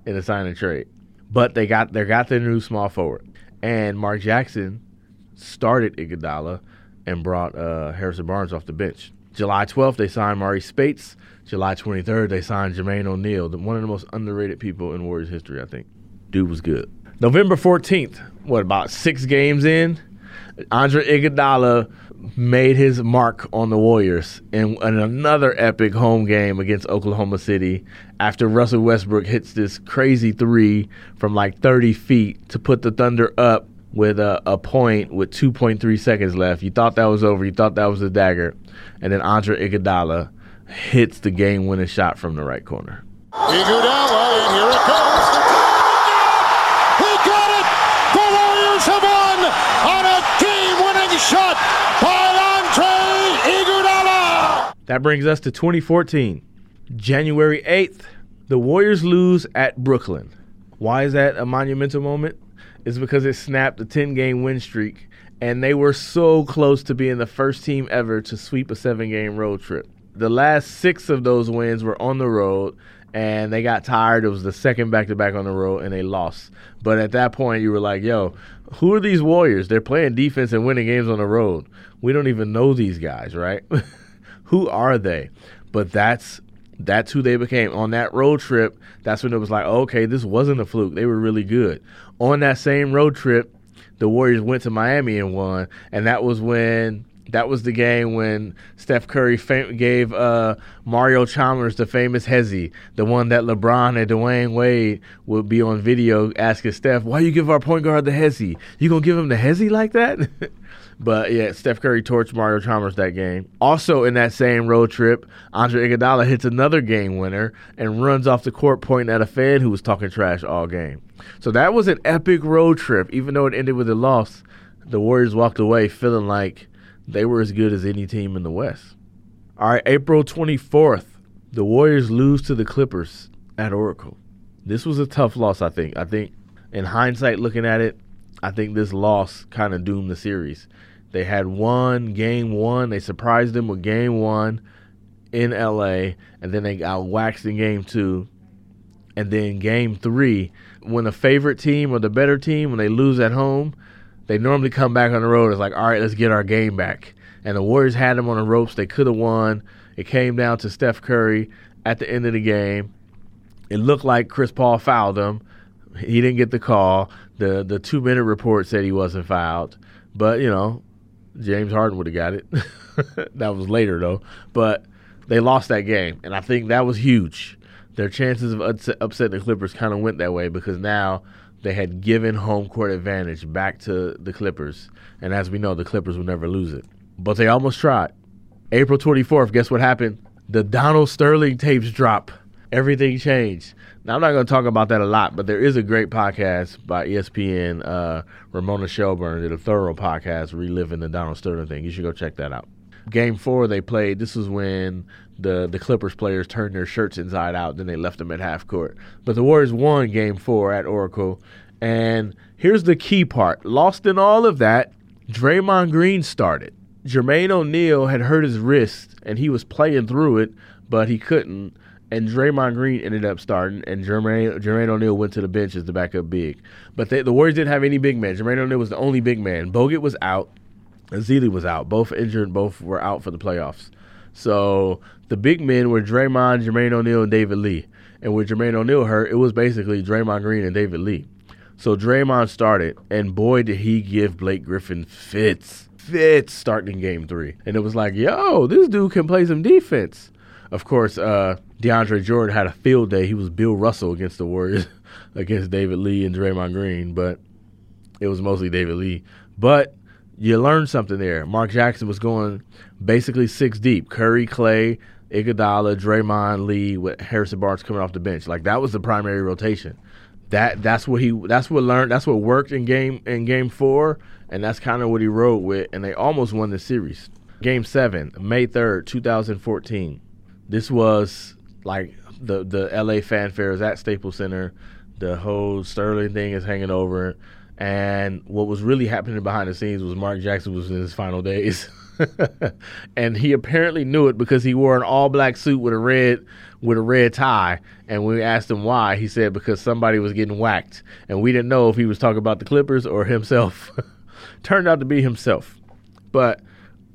in a sign and trade. But they got they got their new small forward. And Mark Jackson started Iguodala and brought uh, Harrison Barnes off the bench. July 12th, they signed Marreese Speights. July 23rd, they signed Jermaine O'Neal, one of the most underrated people in Warriors history, I think. Dude was good. November 14th, what, about six games in? Andre Iguodala made his mark on the Warriors in, in, another epic home game against Oklahoma City after Russell Westbrook hits this crazy three from like 30 feet to put the Thunder up with a, a point with 2.3 seconds left. You thought that was over. You thought that was the dagger. And then Andre Iguodala hits the game-winning shot from the right corner. Iguodala, and here it comes. He got it! The Warriors have won on a game-winning shot by Andre Iguodala! That brings us to 2014. January 8th, the Warriors lose at Brooklyn. Why is that a monumental moment? It's because it snapped a 10 game win streak, and they were so close to being the first team ever to sweep a seven game road trip. The last six of those wins were on the road, and they got tired. It was the second back to back on the road, and they lost. But at that point, you were like, yo, who are these Warriors? They're playing defense and winning games on the road. We don't even know these guys, right? who are they? But that's that's who they became on that road trip. That's when it was like, okay, this wasn't a fluke. They were really good. On that same road trip, the Warriors went to Miami and won, and that was when that was the game when Steph Curry fam- gave uh, Mario Chalmers the famous hezzy, the one that LeBron and Dwyane Wade would be on video asking Steph, "Why you give our point guard the hezzy? You gonna give him the hezzy like that?" But yeah, Steph Curry torched Mario Chalmers that game. Also in that same road trip, Andre Iguodala hits another game winner and runs off the court pointing at a fan who was talking trash all game. So that was an epic road trip. Even though it ended with a loss, the Warriors walked away feeling like they were as good as any team in the West. All right, April 24th, the Warriors lose to the Clippers at Oracle. This was a tough loss, I think. I think in hindsight looking at it, I think this loss kind of doomed the series. They had won game one. They surprised them with game one in LA, and then they got waxed in game two. And then game three, when the favorite team or the better team, when they lose at home, they normally come back on the road. It's like, all right, let's get our game back. And the Warriors had them on the ropes. They could have won. It came down to Steph Curry at the end of the game. It looked like Chris Paul fouled him. He didn't get the call. The the two minute report said he wasn't fouled. But, you know, James Harden would have got it. that was later though. But they lost that game, and I think that was huge. Their chances of upsetting the Clippers kind of went that way because now they had given home court advantage back to the Clippers, and as we know, the Clippers will never lose it. But they almost tried. April 24th, guess what happened? The Donald Sterling tapes drop. Everything changed. Now, I'm not going to talk about that a lot, but there is a great podcast by ESPN. Uh, Ramona Shelburne did a thorough podcast reliving the Donald Sterling thing. You should go check that out. Game four, they played. This was when the the Clippers players turned their shirts inside out. Then they left them at half court. But the Warriors won Game four at Oracle. And here's the key part: lost in all of that, Draymond Green started. Jermaine O'Neal had hurt his wrist, and he was playing through it, but he couldn't and Draymond Green ended up starting, and Jermaine Jermaine O'Neal went to the bench as the backup big. But they, the Warriors didn't have any big men. Jermaine O'Neal was the only big man. Bogut was out, Ezeli was out. Both injured. Both were out for the playoffs. So the big men were Draymond, Jermaine O'Neal, and David Lee. And with Jermaine O'Neal hurt, it was basically Draymond Green and David Lee. So Draymond started, and boy, did he give Blake Griffin fits. Fits starting game three. And it was like, yo, this dude can play some defense. Of course, uh, DeAndre Jordan had a field day. He was Bill Russell against the Warriors, against David Lee and Draymond Green, but it was mostly David Lee. But you learned something there. Mark Jackson was going basically six deep. Curry, Klay, Iguodala, Draymond, Lee, with Harrison Barnes coming off the bench. Like that was the primary rotation. That that's what he that's what learned that's what worked in game in game four, and that's kind of what he rode with, and they almost won the series. Game seven, May third, two thousand fourteen. This was like the the LA fanfare is at Staples Center. The whole Sterling thing is hanging over. And what was really happening behind the scenes was Mark Jackson was in his final days. and he apparently knew it because he wore an all black suit with a red with a red tie. And when we asked him why, he said because somebody was getting whacked. And we didn't know if he was talking about the Clippers or himself. Turned out to be himself. But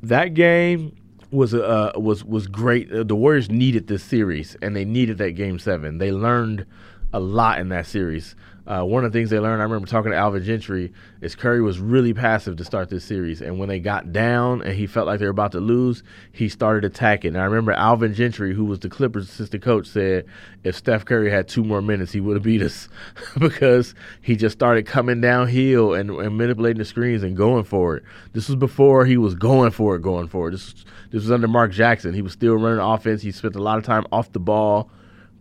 that game was uh, was was great. Uh, the Warriors needed this series, and they needed that game seven. They learned a lot in that series. Uh, one of the things they learned, I remember talking to Alvin Gentry, is Curry was really passive to start this series. And when they got down and he felt like they were about to lose, he started attacking. And I remember Alvin Gentry, who was the Clippers' assistant coach, said if Steph Curry had two more minutes, he would have beat us because he just started coming downhill and, and manipulating the screens and going for it. This was before he was going for it, going for it. This, this was under Mark Jackson. He was still running offense. He spent a lot of time off the ball,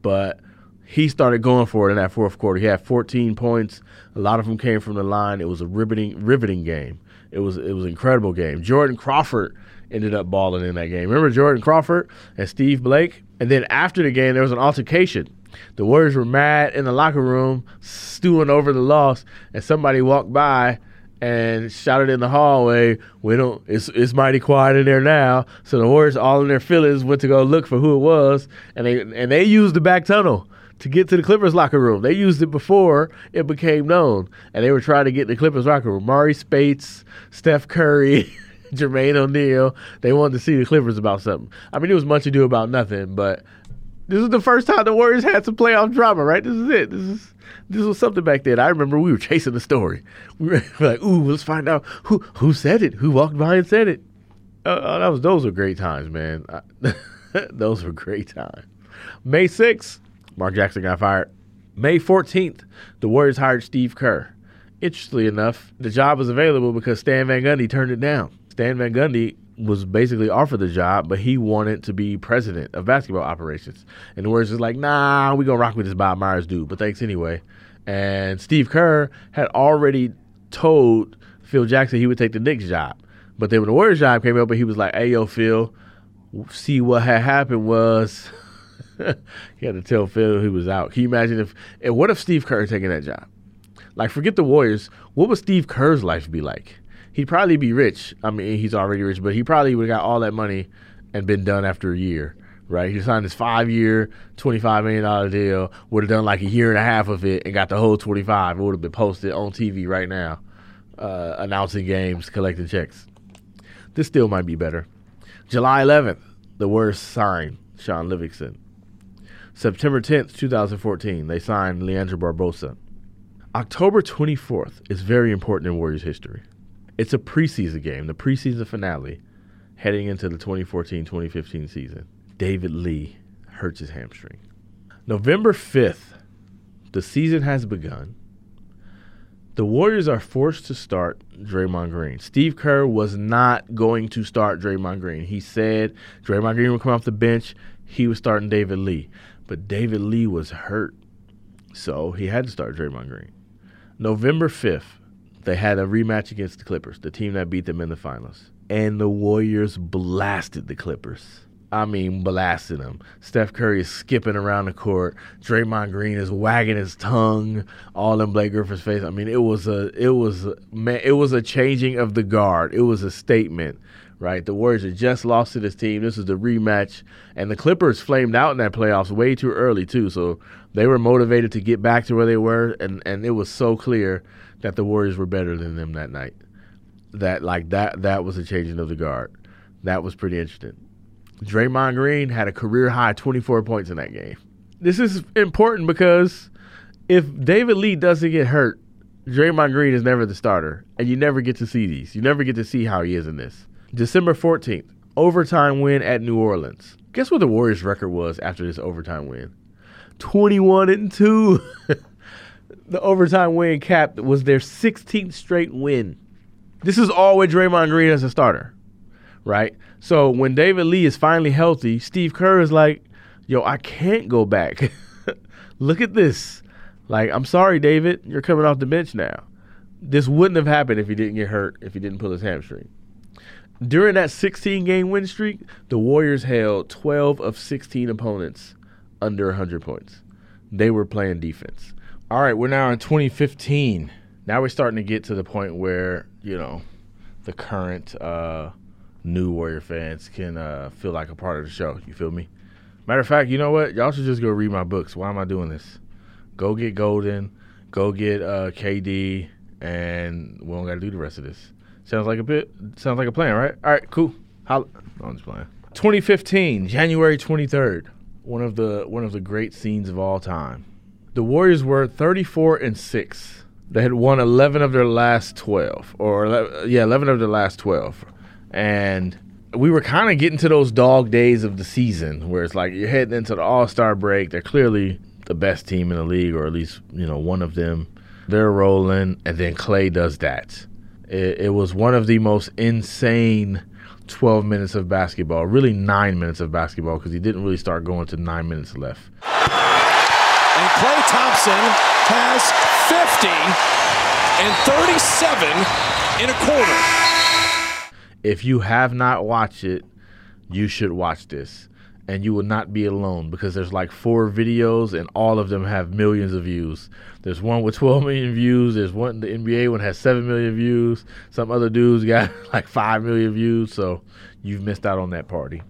but – he started going for it in that fourth quarter. He had 14 points. A lot of them came from the line. It was a riveting, riveting game. It was it was an incredible game. Jordan Crawford ended up balling in that game. Remember Jordan Crawford and Steve Blake? And then after the game, there was an altercation. The Warriors were mad in the locker room, stewing over the loss, and somebody walked by and shouted in the hallway, "We don't. It's it's mighty quiet in there now." So the Warriors, all in their feelings, went to go look for who it was, and they and they used the back tunnel to get to the Clippers locker room. They used it before it became known, and they were trying to get the Clippers locker room. Maury Speights, Steph Curry, Jermaine O'Neal. They wanted to see the Clippers about something. I mean, it was much ado about nothing, but this is the first time the Warriors had some playoff drama, right? This is it. This is this was something back then. I remember we were chasing the story. We were like, "Ooh, let's find out who who said it, who walked by and said it." Uh, uh that was those were great times, man. those were great times. May 6th, Mark Jackson got fired. May 14th, the Warriors hired Steve Kerr. Interestingly enough, the job was available because Stan Van Gundy turned it down. Stan Van Gundy was basically offered the job, but he wanted to be president of basketball operations. And the Warriors was like, nah, we gonna rock with this Bob Myers dude, but thanks anyway. And Steve Kerr had already told Phil Jackson he would take the Knicks job. But then when the Warriors job came up, he was like, hey, yo, Phil, see what had happened was he had to tell Phil he was out. Can you imagine if? And what if Steve Kerr taking that job? Like, forget the Warriors. What would Steve Kerr's life be like? He'd probably be rich. I mean, he's already rich, but he probably would have got all that money and been done after a year, right? He signed his five-year, twenty-five million dollar deal. Would have done like a year and a half of it and got the whole twenty-five. It would have been posted on TV right now, uh, announcing games, collecting checks. This still might be better. July 11th, the worst sign, Shaun Livingston. September 10th, 2014, they signed Leandro Barbosa. October 24th is very important in Warriors history. It's a preseason game, the preseason finale, heading into the 2014 2015 season. David Lee hurts his hamstring. November 5th, the season has begun. The Warriors are forced to start Draymond Green. Steve Kerr was not going to start Draymond Green. He said Draymond Green would come off the bench. He was starting David Lee. But David Lee was hurt, so he had to start Draymond Green. November 5th, they had a rematch against the Clippers, the team that beat them in the finals. And the Warriors blasted the Clippers. I mean, blasted them. Steph Curry is skipping around the court. Draymond Green is wagging his tongue all in Blake Griffin's face. I mean, it was a, it was, a, man, it was a changing of the guard. It was a statement right? The Warriors had just lost to this team. This is the rematch, and the Clippers flamed out in that playoffs way too early too. So they were motivated to get back to where they were, and and it was so clear that the Warriors were better than them that night. That like that that was a changing of the guard. That was pretty interesting. Draymond Green had a career high 24 points in that game. This is important because if David Lee doesn't get hurt, Draymond Green is never the starter, and you never get to see these. You never get to see how he is in this. December 14th, overtime win at New Orleans. Guess what the Warriors' record was after this overtime win? 21 and 2. the overtime win capped was their 16th straight win. This is all with Draymond Green as a starter, right? So when David Lee is finally healthy, Steve Kerr is like, yo, I can't go back. Look at this. Like, I'm sorry, David, you're coming off the bench now. This wouldn't have happened if he didn't get hurt, if he didn't pull his hamstring. During that 16 game win streak, the Warriors held 12 of 16 opponents under 100 points. They were playing defense. All right, we're now in 2015. Now we're starting to get to the point where, you know, the current uh, new Warrior fans can uh, feel like a part of the show. You feel me? Matter of fact, you know what? Y'all should just go read my books. Why am I doing this? Go get Golden, go get uh, KD, and we don't got to do the rest of this. Sounds like a bit. Sounds like a plan, right? All right, cool. No, I'm just playing. 2015, January 23rd. One of the one of the great scenes of all time. The Warriors were 34 and 6. They had won 11 of their last 12 or ele- yeah, 11 of their last 12. And we were kind of getting to those dog days of the season where it's like you're heading into the All-Star break. They're clearly the best team in the league or at least, you know, one of them. They're rolling and then Klay does that. It, it was one of the most insane 12 minutes of basketball, really 9 minutes of basketball because he didn't really start going to 9 minutes left. And Klay Thompson has 50 and 37 in a quarter. If you have not watched it, you should watch this. And you will not be alone because there's like four videos and all of them have millions of views. There's one with 12 million views. There's one, the NBA one has 7 million views. Some other dudes got like 5 million views. So you've missed out on that party.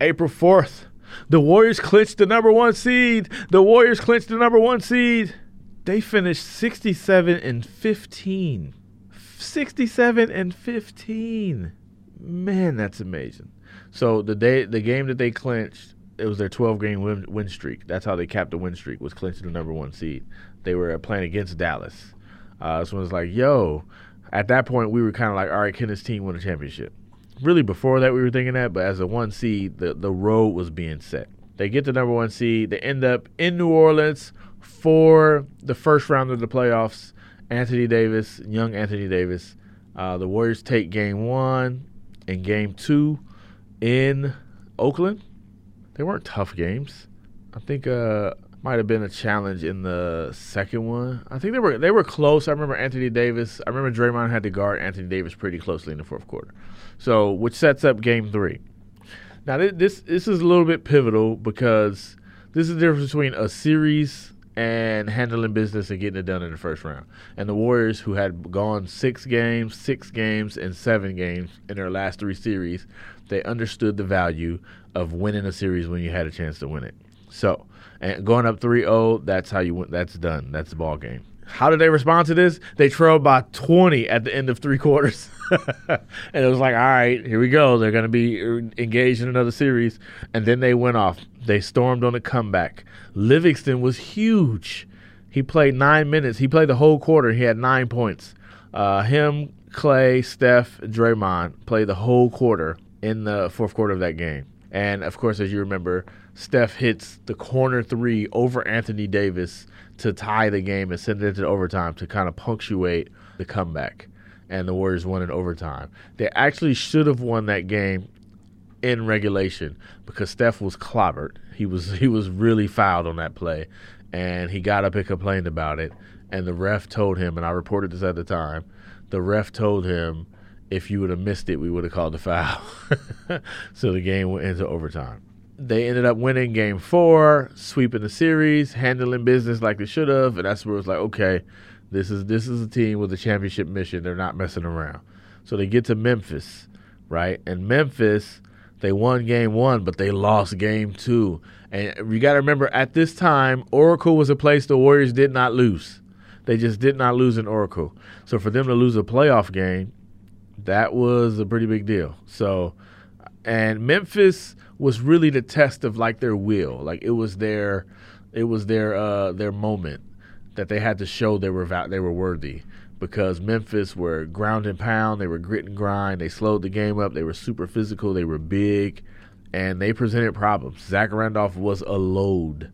April 4th, the Warriors clinched the number one seed. The Warriors clinched the number one seed. They finished 67 and 15. 67 and 15. Man, that's amazing. So the day, the game that they clinched, it was their 12 game win, win streak. That's how they capped the win streak. Was clinching the number one seed. They were playing against Dallas. Uh, so it was like, yo. At that point, we were kind of like, all right, can this team win a championship? Really, before that, we were thinking that, but as a one seed, the the road was being set. They get the number one seed. They end up in New Orleans for the first round of the playoffs. Anthony Davis, young Anthony Davis. Uh, the Warriors take game one and game two in Oakland. They weren't tough games. I think uh might have been a challenge in the second one. I think they were they were close. I remember Anthony Davis. I remember Draymond had to guard Anthony Davis pretty closely in the fourth quarter. So, which sets up game 3. Now this this is a little bit pivotal because this is the difference between a series and handling business and getting it done in the first round. And the Warriors, who had gone six games, six games, and seven games in their last three series, they understood the value of winning a series when you had a chance to win it. So, and going up 3-0, that's how you win. That's done. That's the ball game. How did they respond to this? They trailed by 20 at the end of three quarters. and it was like, all right, here we go. They're going to be engaged in another series. And then they went off. They stormed on a comeback. Livingston was huge. He played nine minutes. He played the whole quarter. He had nine points. Uh, him, Klay, Steph, Draymond played the whole quarter in the fourth quarter of that game. And of course, as you remember, Steph hits the corner three over Anthony Davis to tie the game and send it into overtime to kind of punctuate the comeback. And the Warriors won in overtime. They actually should have won that game in regulation because Steph was clobbered. He was he was really fouled on that play, and he got up and complained about it. And the ref told him, and I reported this at the time. The ref told him, if you would have missed it, we would have called the foul. so the game went into overtime they ended up winning game four, sweeping the series, handling business like they should have, and that's where it was like, okay, this is this is a team with a championship mission. They're not messing around. So they get to Memphis, right? And Memphis, they won game one, but they lost game two. And you got to remember, at this time, Oracle was a place the Warriors did not lose. They just did not lose in Oracle. So for them to lose a playoff game, that was a pretty big deal. So, and Memphis was really the test of like their will. Like it was their it was their uh their moment that they had to show they were they were worthy because Memphis were ground and pound, they were grit and grind, they slowed the game up, they were super physical, they were big, and they presented problems. Zach Randolph was a load,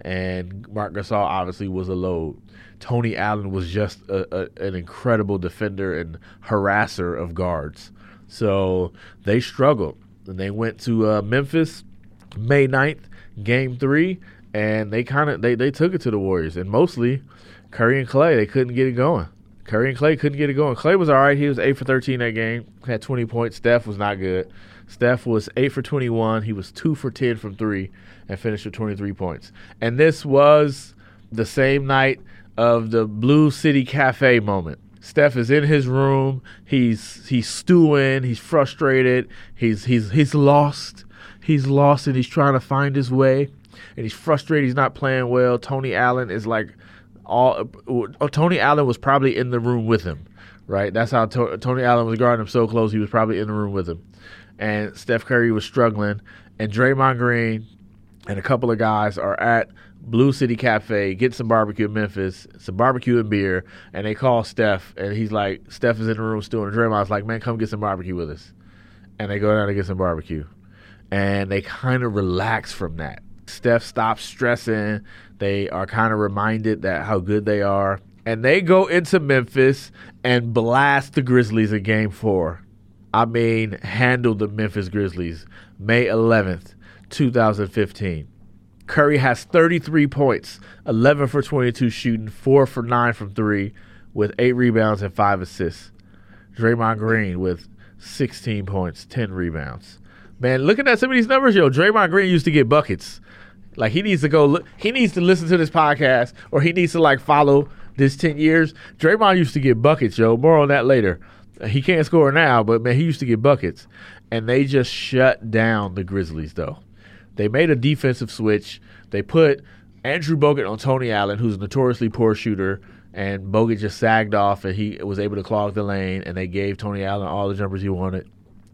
and Marc Gasol obviously was a load. Tony Allen was just a, a, an incredible defender and harasser of guards. So they struggled. And they went to uh, Memphis May 9th, game three, and they kind of they, they took it to the Warriors. And mostly Curry and Klay, they couldn't get it going. Curry and Klay couldn't get it going. Klay was all right. He was 8 for 13 that game, had 20 points. Steph was not good. Steph was 8 for 21. He was 2 for 10 from 3 and finished with 23 points. And this was the same night of the Blues City Cafe moment. Steph is in his room. He's he's stewing. He's frustrated. He's he's he's lost. He's lost and he's trying to find his way. And he's frustrated. He's not playing well. Tony Allen is like all. Uh, Tony Allen was probably in the room with him, right? That's how to, Tony Allen was guarding him so close. He was probably in the room with him. And Steph Curry was struggling. And Draymond Green and a couple of guys are at Blues City Cafe, get some barbecue in Memphis, some barbecue and beer, and they call Steph, and he's like, Steph is in the room still, and Draymond's like, man, come get some barbecue with us. And they go down to get some barbecue. And they kind of relax from that. Steph stops stressing. They are kind of reminded that how good they are. And they go into Memphis and blast the Grizzlies in game four. I mean, handle the Memphis Grizzlies. May 11th, 2015. Curry has 33 points, 11 for 22 shooting, 4 for 9 from 3, with 8 rebounds and 5 assists. Draymond Green with 16 points, 10 rebounds. Man, looking at some of these numbers, yo, Draymond Green used to get buckets. Like he needs to go look, he needs to listen to this podcast or he needs to like follow this 10 years. Draymond used to get buckets, yo. More on that later. He can't score now, but man, he used to get buckets. And they just shut down the Grizzlies though. They made a defensive switch. They put Andrew Bogut on Tony Allen, who's a notoriously poor shooter, and Bogut just sagged off and he was able to clog the lane and they gave Tony Allen all the jumpers he wanted.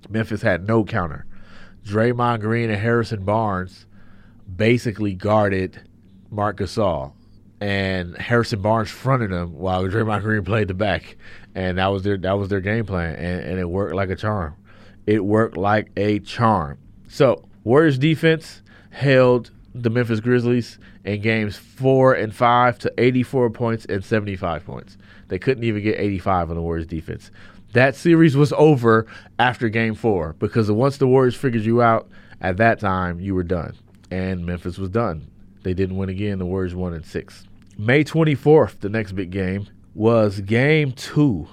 Memphis had no counter. Draymond Green and Harrison Barnes basically guarded Marc Gasol, and Harrison Barnes fronted him while Draymond Green played the back, and that was their that was their game plan, and, and it worked like a charm. It worked like a charm. So Warriors defense held the Memphis Grizzlies in games four and five to 84 points and 75 points. They couldn't even get 85 on the Warriors defense. That series was over after game four because once the Warriors figured you out at that time, you were done and Memphis was done. They didn't win again. The Warriors won in six. May 24th, the next big game, was game two.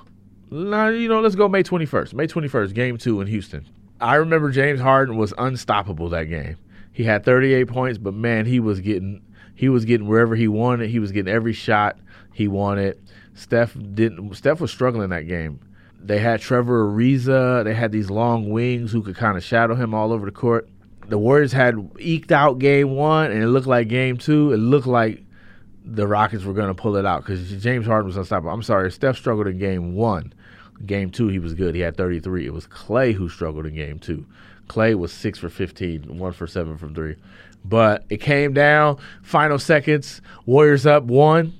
Now, you know, let's go May 21st. May 21st, game two in Houston. I remember James Harden was unstoppable that game. He had 38 points, but man, he was getting he was getting wherever he wanted. He was getting every shot he wanted. Steph didn't. Steph was struggling that game. They had Trevor Ariza. They had these long wings who could kind of shadow him all over the court the Warriors had eked out game one, and it looked like game two. It looked like the Rockets were going to pull it out because James Harden was unstoppable. I'm sorry, Steph struggled in game one. Game two, he was good. He had 33. It was Klay who struggled in game two. Klay was six for 15, one for seven from three. But it came down, final seconds, Warriors up one.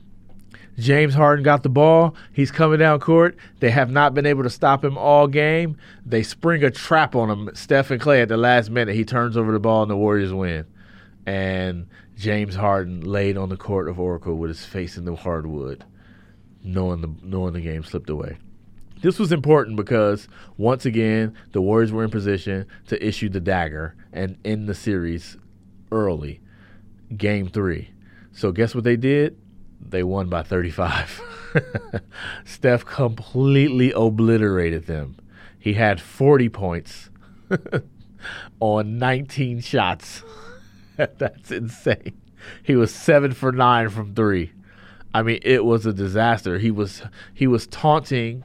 James Harden got the ball. He's coming down court. They have not been able to stop him all game. They spring a trap on him. Steph and Klay at the last minute. He turns over the ball and the Warriors win. And James Harden laid on the court of Oracle with his face in the hardwood, knowing the knowing the game slipped away. This was important because once again the Warriors were in position to issue the dagger and end the series early, game three. So guess what they did? they won by 35. Steph completely obliterated them. He had 40 points on 19 shots. That's insane. He was 7 for 9 from 3. I mean, it was a disaster. He was he was taunting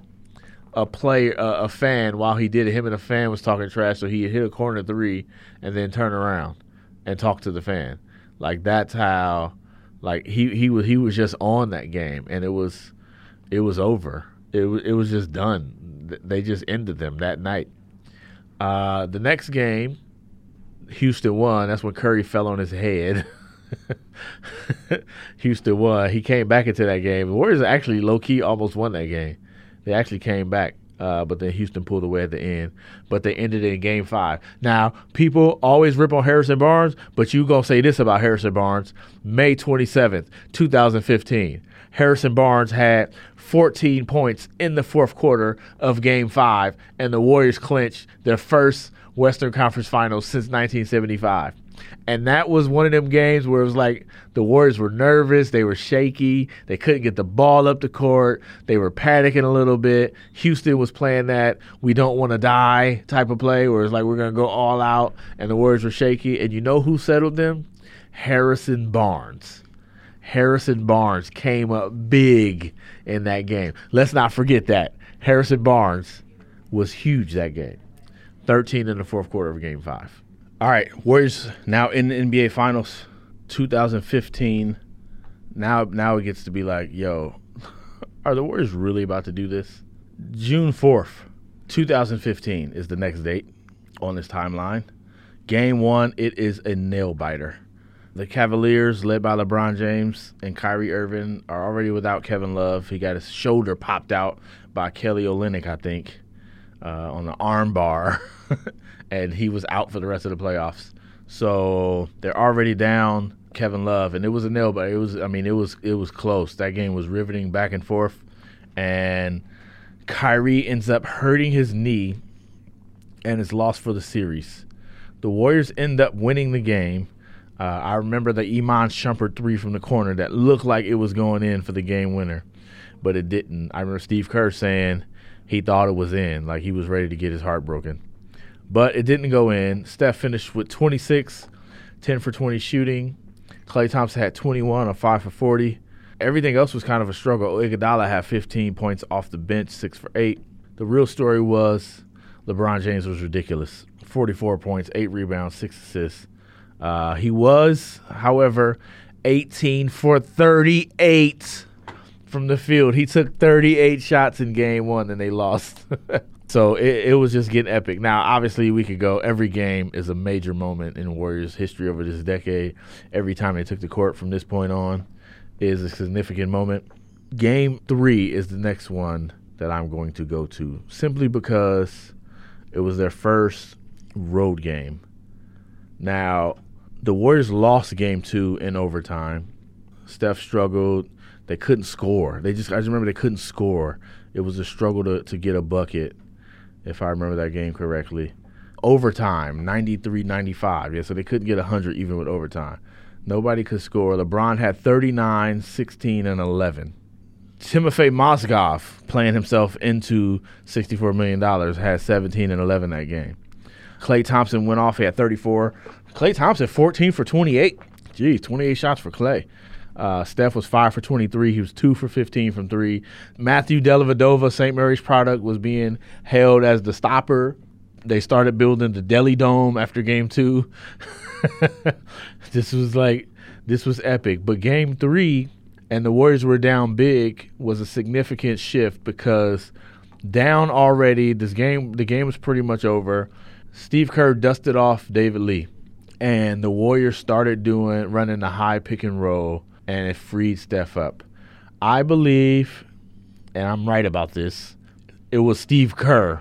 a player, uh, a fan while he did it. Him and a fan was talking trash, so he hit a corner three and then turn around and talk to the fan. Like that's how like he he was he was just on that game, and it was it was over. It it was just done. They just ended them that night. Uh, the next game, Houston won. That's when Curry fell on his head. Houston won. He came back into that game. The Warriors actually low key almost won that game. They actually came back. Uh, but then Houston pulled away at the end. But they ended it in game five. Now, people always rip on Harrison Barnes, but you to say this about Harrison Barnes. May 27th, 2015. Harrison Barnes had 14 points in the fourth quarter of game five, and the Warriors clinched their first Western Conference Finals since 1975. And that was one of them games where it was like the Warriors were nervous, they were shaky, they couldn't get the ball up the court, they were panicking a little bit. Houston was playing that we don't want to die type of play where it's like we're going to go all out, and the Warriors were shaky. And you know who settled them? Harrison Barnes. Harrison Barnes came up big in that game. Let's not forget that. Harrison Barnes was huge that game. 13 in the fourth quarter of game five. All right, Warriors now in the NBA Finals, 2015. Now, now it gets to be like, yo, are the Warriors really about to do this? June 4th, 2015 is the next date on this timeline. Game one, it is a nail biter. The Cavaliers, led by LeBron James and Kyrie Irving, are already without Kevin Love. He got his shoulder popped out by Kelly Olynyk, I think, uh, on the arm bar, and he was out for the rest of the playoffs. So they're already down Kevin Love, and it was a nail, but it was I mean it was it was close. That game was riveting back and forth, and Kyrie ends up hurting his knee and is lost for the series. The Warriors end up winning the game. Uh, I remember the Iman Shumpert three from the corner that looked like it was going in for the game winner, but it didn't. I remember Steve Kerr saying he thought it was in, like he was ready to get his heart broken. But it didn't go in. Steph finished with 26, 10 for 20 shooting. Klay Thompson had 21 on 5 for 40. Everything else was kind of a struggle. Iguodala had 15 points off the bench, 6 for 8. The real story was LeBron James was ridiculous. 44 points, 8 rebounds, 6 assists. Uh, he was, however, 18 for 38 from the field. He took 38 shots in game one and they lost. so it, it, was just getting epic. Now, obviously, we could go. Every game is a major moment in Warriors history over this decade. Every time they took the court from this point on is a significant moment. Game three is the next one that I'm going to go to simply because it was their first road game. Now, the Warriors lost game two in overtime. Steph struggled. They couldn't score. They just I just remember they couldn't score. It was a struggle to, to get a bucket, if I remember that game correctly. Overtime, 93-95. Yeah, so they couldn't get 100 even with overtime. Nobody could score. LeBron had 39, 16, and 11. Timofey Mozgov, playing himself into $64 million, had 17 and 11 that game. Klay Thompson went off. He had 34. Klay Thompson, 14 for 28. Geez, 28 shots for Klay. Uh, Steph was 5 for 23. He was 2 for 15 from 3. Matthew Dellavedova, St. Mary's product, was being held as the stopper. They started building the Deli Dome after game two. this was like, this was epic. But game three, and the Warriors were down big, was a significant shift because down already, this game, the game was pretty much over. Steve Kerr dusted off David Lee, and the Warriors started doing running the high pick and roll, and it freed Steph up. I believe, and I'm right about this, it was Steve Kerr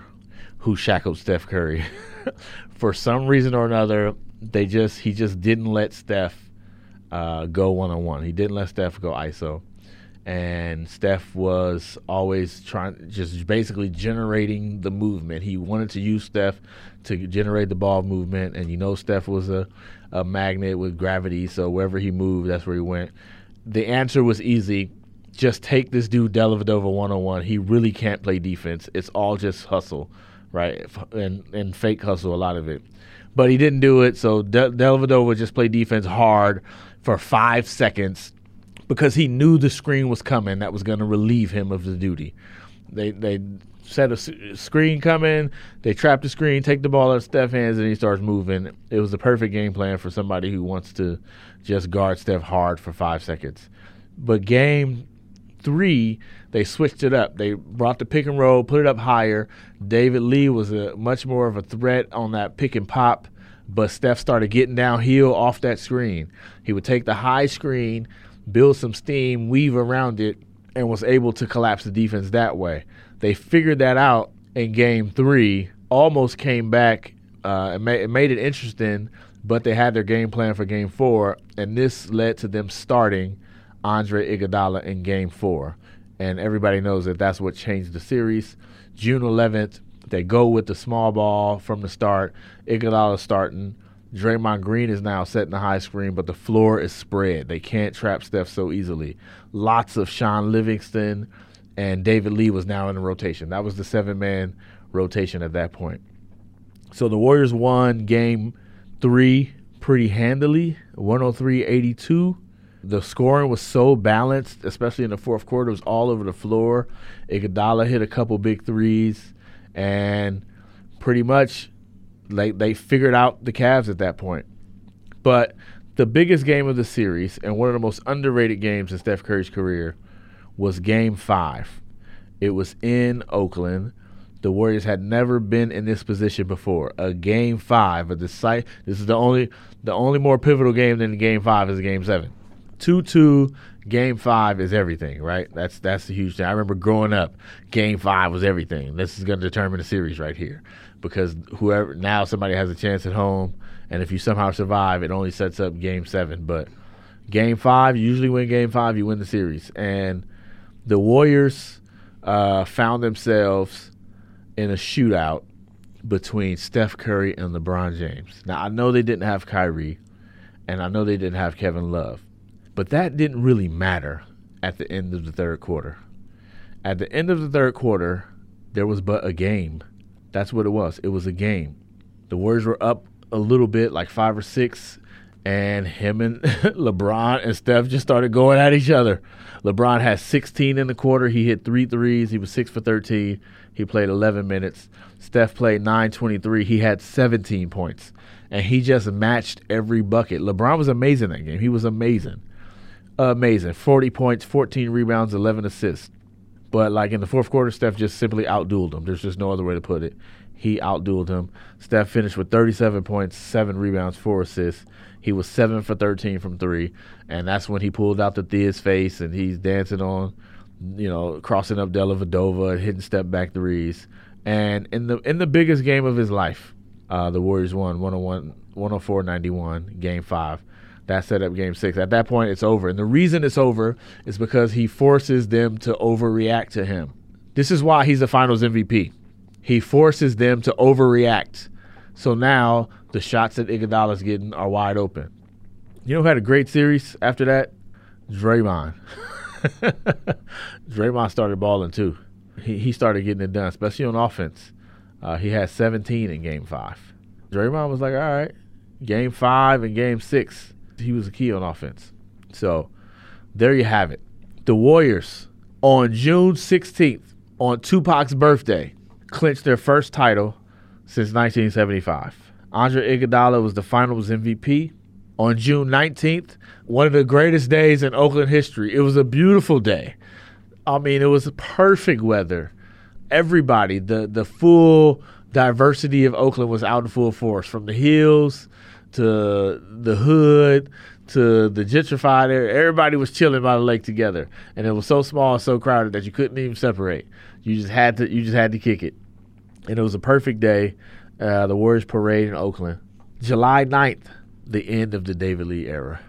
who shackled Steph Curry. For some reason or another, they just he just didn't let Steph uh, go one on one. He didn't let Steph go ISO. And Steph was always trying, just basically generating the movement. He wanted to use Steph to generate the ball movement. And you know, Steph was a, a magnet with gravity. So wherever he moved, that's where he went. The answer was easy just take this dude Dellavedova one on one. He really can't play defense. It's all just hustle, right? And and fake hustle, a lot of it. But he didn't do it. So De- just played defense hard for five seconds because he knew the screen was coming that was going to relieve him of the duty. They they set a screen coming, they trap the screen, take the ball out of Steph's hands, and he starts moving. It was the perfect game plan for somebody who wants to just guard Steph hard for five seconds. But game three, they switched it up. They brought the pick and roll, put it up higher. David Lee was a much more of a threat on that pick and pop, but Steph started getting downhill off that screen. He would take the high screen, build some steam, weave around it, and was able to collapse the defense that way. They figured that out in game three, almost came back. Uh, it, it made it interesting, but they had their game plan for game four, and this led to them starting Andre Iguodala in game four. And everybody knows that that's what changed the series. June 11th, they go with the small ball from the start. Iguodala starting. Draymond Green is now setting the high screen, but the floor is spread. They can't trap Steph so easily. Lots of Shaun Livingston and David Lee was now in the rotation. That was the seven man rotation at that point. So the Warriors won game three pretty handily, 103 82. The scoring was so balanced, especially in the fourth quarter. It was all over the floor. Iguodala hit a couple big threes, and pretty much they they figured out the Cavs at that point. But the biggest game of the series and one of the most underrated games in Steph Curry's career was Game Five. It was in Oakland. The Warriors had never been in this position before. A game five, a decide. This is the only the only more pivotal game than game five is game seven. Two two. Game five is everything, right? That's that's the huge thing. I remember growing up, game five was everything. This is going to determine the series right here, because whoever now somebody has a chance at home, and if you somehow survive, it only sets up game seven. But game five, you usually win game five, you win the series, and the Warriors uh, found themselves in a shootout between Steph Curry and LeBron James. Now, I know they didn't have Kyrie, and I know they didn't have Kevin Love, but that didn't really matter at the end of the third quarter. At the end of the third quarter, there was but a game. That's what it was. It was a game. The Warriors were up a little bit, like five or six, and him and LeBron and Steph just started going at each other. LeBron had 16 in the quarter. He hit three threes. He was six for 13. He played 11 minutes. Steph played 923. He had 17 points. And he just matched every bucket. LeBron was amazing that game. He was amazing. Amazing. 40 points, 14 rebounds, 11 assists. But like in the fourth quarter, Steph just simply outdueled him. There's just no other way to put it. He outdueled him. Steph finished with 37 points, seven rebounds, four assists. He was seven for 13 from three, and that's when he pulled out the Thia's face and he's dancing on, you know, crossing up Dellavedova, hitting step back threes. And in the in the biggest game of his life, uh, the Warriors won 101, 104-91, game five. That set up game six. At that point, it's over. And the reason it's over is because he forces them to overreact to him. This is why he's the finals MVP. He forces them to overreact. So now the shots that Iguodala's getting are wide open. You know who had a great series after that? Draymond. Draymond started balling too. He he started getting it done, especially on offense. Uh, he had 17 in Game Five. Draymond was like, "All right, Game Five and Game Six, he was a key on offense." So there you have it. The Warriors on June 16th, on Tupac's birthday, clinched their first title since 1975. Andre Iguodala was the Finals MVP on June 19th. One of the greatest days in Oakland history. It was a beautiful day. I mean, it was perfect weather. Everybody, the the full diversity of Oakland was out in full force, from the hills to the hood to the gentrified area. Everybody was chilling by the lake together, and it was so small and so crowded that you couldn't even separate. You just had to you just had to kick it, and it was a perfect day uh, the Warriors parade in Oakland. July 9th, the end of the David Lee era.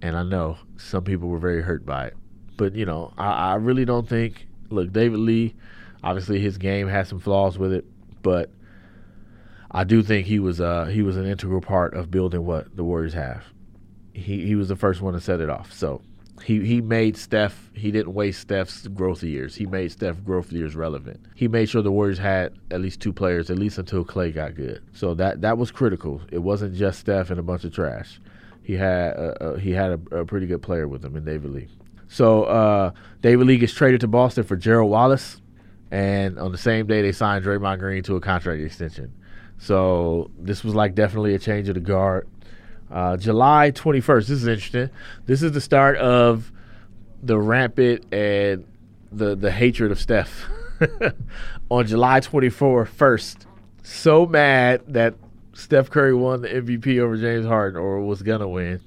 And I know some people were very hurt by it. But, you know, I, I really don't think, look, David Lee, obviously his game has some flaws with it, but I do think he was uh, he was an integral part of building what the Warriors have. He he was the first one to set it off. So he he made Steph. He didn't waste Steph's growth years. He made Steph growth years relevant. He made sure the Warriors had at least two players, at least until Klay got good. So that that was critical. It wasn't just Steph and a bunch of trash. He had uh, uh, he had a, a, pretty good player with him in David Lee. So uh, David Lee gets traded to Boston for Gerald Wallace, and on the same day they signed Draymond Green to a contract extension. So this was like definitely a change of the guard. Uh, July 21st. This is interesting. This is the start of the rampant and the the hatred of Steph. On July 24th, first, so mad that Steph Curry won the MVP over James Harden or was gonna win.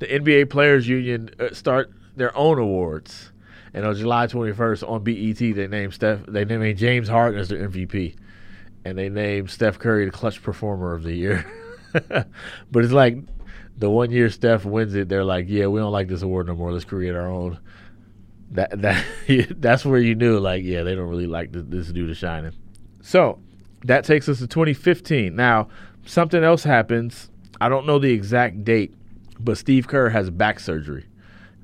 The NBA Players Union uh, start their own awards, and on July 21st on BET they named Steph they named James Harden as their MVP, and they named Steph Curry the Clutch Performer of the Year. but it's like the one year Steph wins it, they're like, yeah, we don't like this award no more. Let's create our own. That that that's where you knew, like, yeah, they don't really like this, this dude is shining. So that takes us to 2015. Now something else happens. I don't know the exact date, but Steve Kerr has back surgery.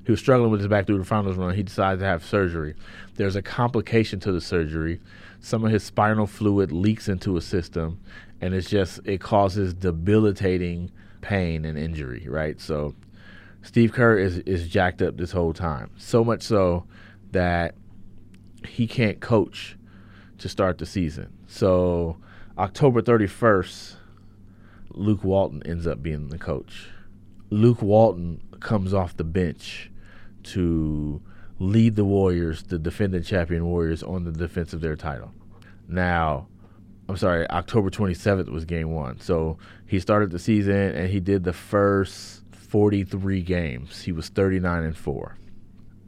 He was struggling with his back through the finals run. He decided to have surgery. There's a complication to the surgery. Some of his spinal fluid leaks into a system, and it's just it causes debilitating pain and injury, right? So Steve Kerr is is jacked up this whole time. So much so that he can't coach to start the season. So October 31st, Luke Walton ends up being the coach. Luke Walton comes off the bench to lead the Warriors, the defending champion Warriors, on the defense of their title. Now, I'm sorry, October 27th was game one. So he started the season and he did the first 43 games. He was 39 and 4.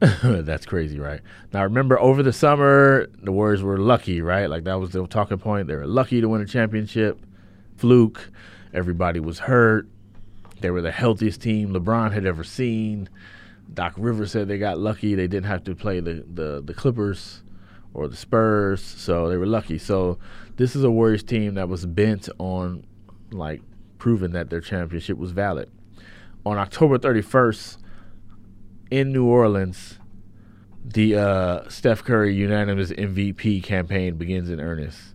That's crazy, right? Now, remember, over the summer, the Warriors were lucky, right? Like, that was the talking point. They were lucky to win a championship. Fluke. Everybody was hurt. They were the healthiest team LeBron had ever seen. Doc Rivers said they got lucky. They didn't have to play the, the, the Clippers or the Spurs, so they were lucky. So this is a Warriors team that was bent on like proving that their championship was valid. On October 31st, in New Orleans, the uh, Steph Curry unanimous MVP campaign begins in earnest.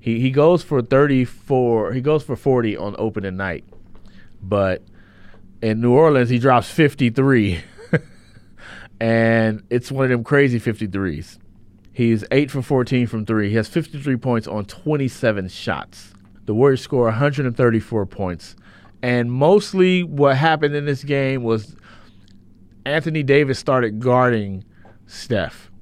He he goes for 34. He goes for 40 on opening night, but in New Orleans he drops 53, and it's one of them crazy 53s. He's eight for 14 from three. He has 53 points on 27 shots. The Warriors score 134 points, and mostly what happened in this game was Anthony Davis started guarding Steph.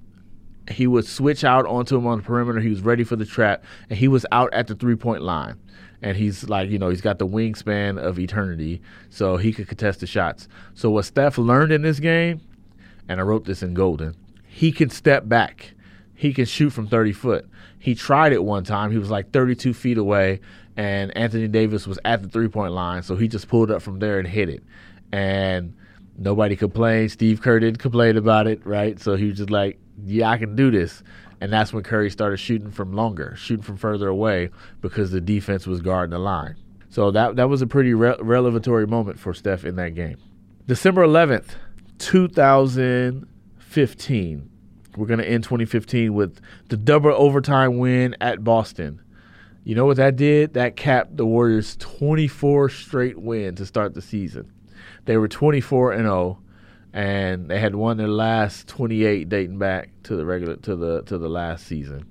He would switch out onto him on the perimeter. He was ready for the trap, and he was out at the three point line. And he's like, you know, he's got the wingspan of eternity, so he could contest the shots. So, what Steph learned in this game, and I wrote this in Golden, he can step back. He can shoot from 30 foot. He tried it one time. He was like 32 feet away, and Anthony Davis was at the three point line, so he just pulled up from there and hit it. And nobody complained. Steve Kerr didn't complain about it, right? So he was just like, yeah, I can do this. And that's when Curry started shooting from longer, shooting from further away because the defense was guarding the line. So that that was a pretty re- revelatory moment for Steph in that game. December 11th, 2015. We're going to end 2015 with the double overtime win at Boston. You know what that did? That capped the Warriors' 24 straight win to start the season. They were 24 and 0 and they had won their last 28 dating back to the regular to the to the last season.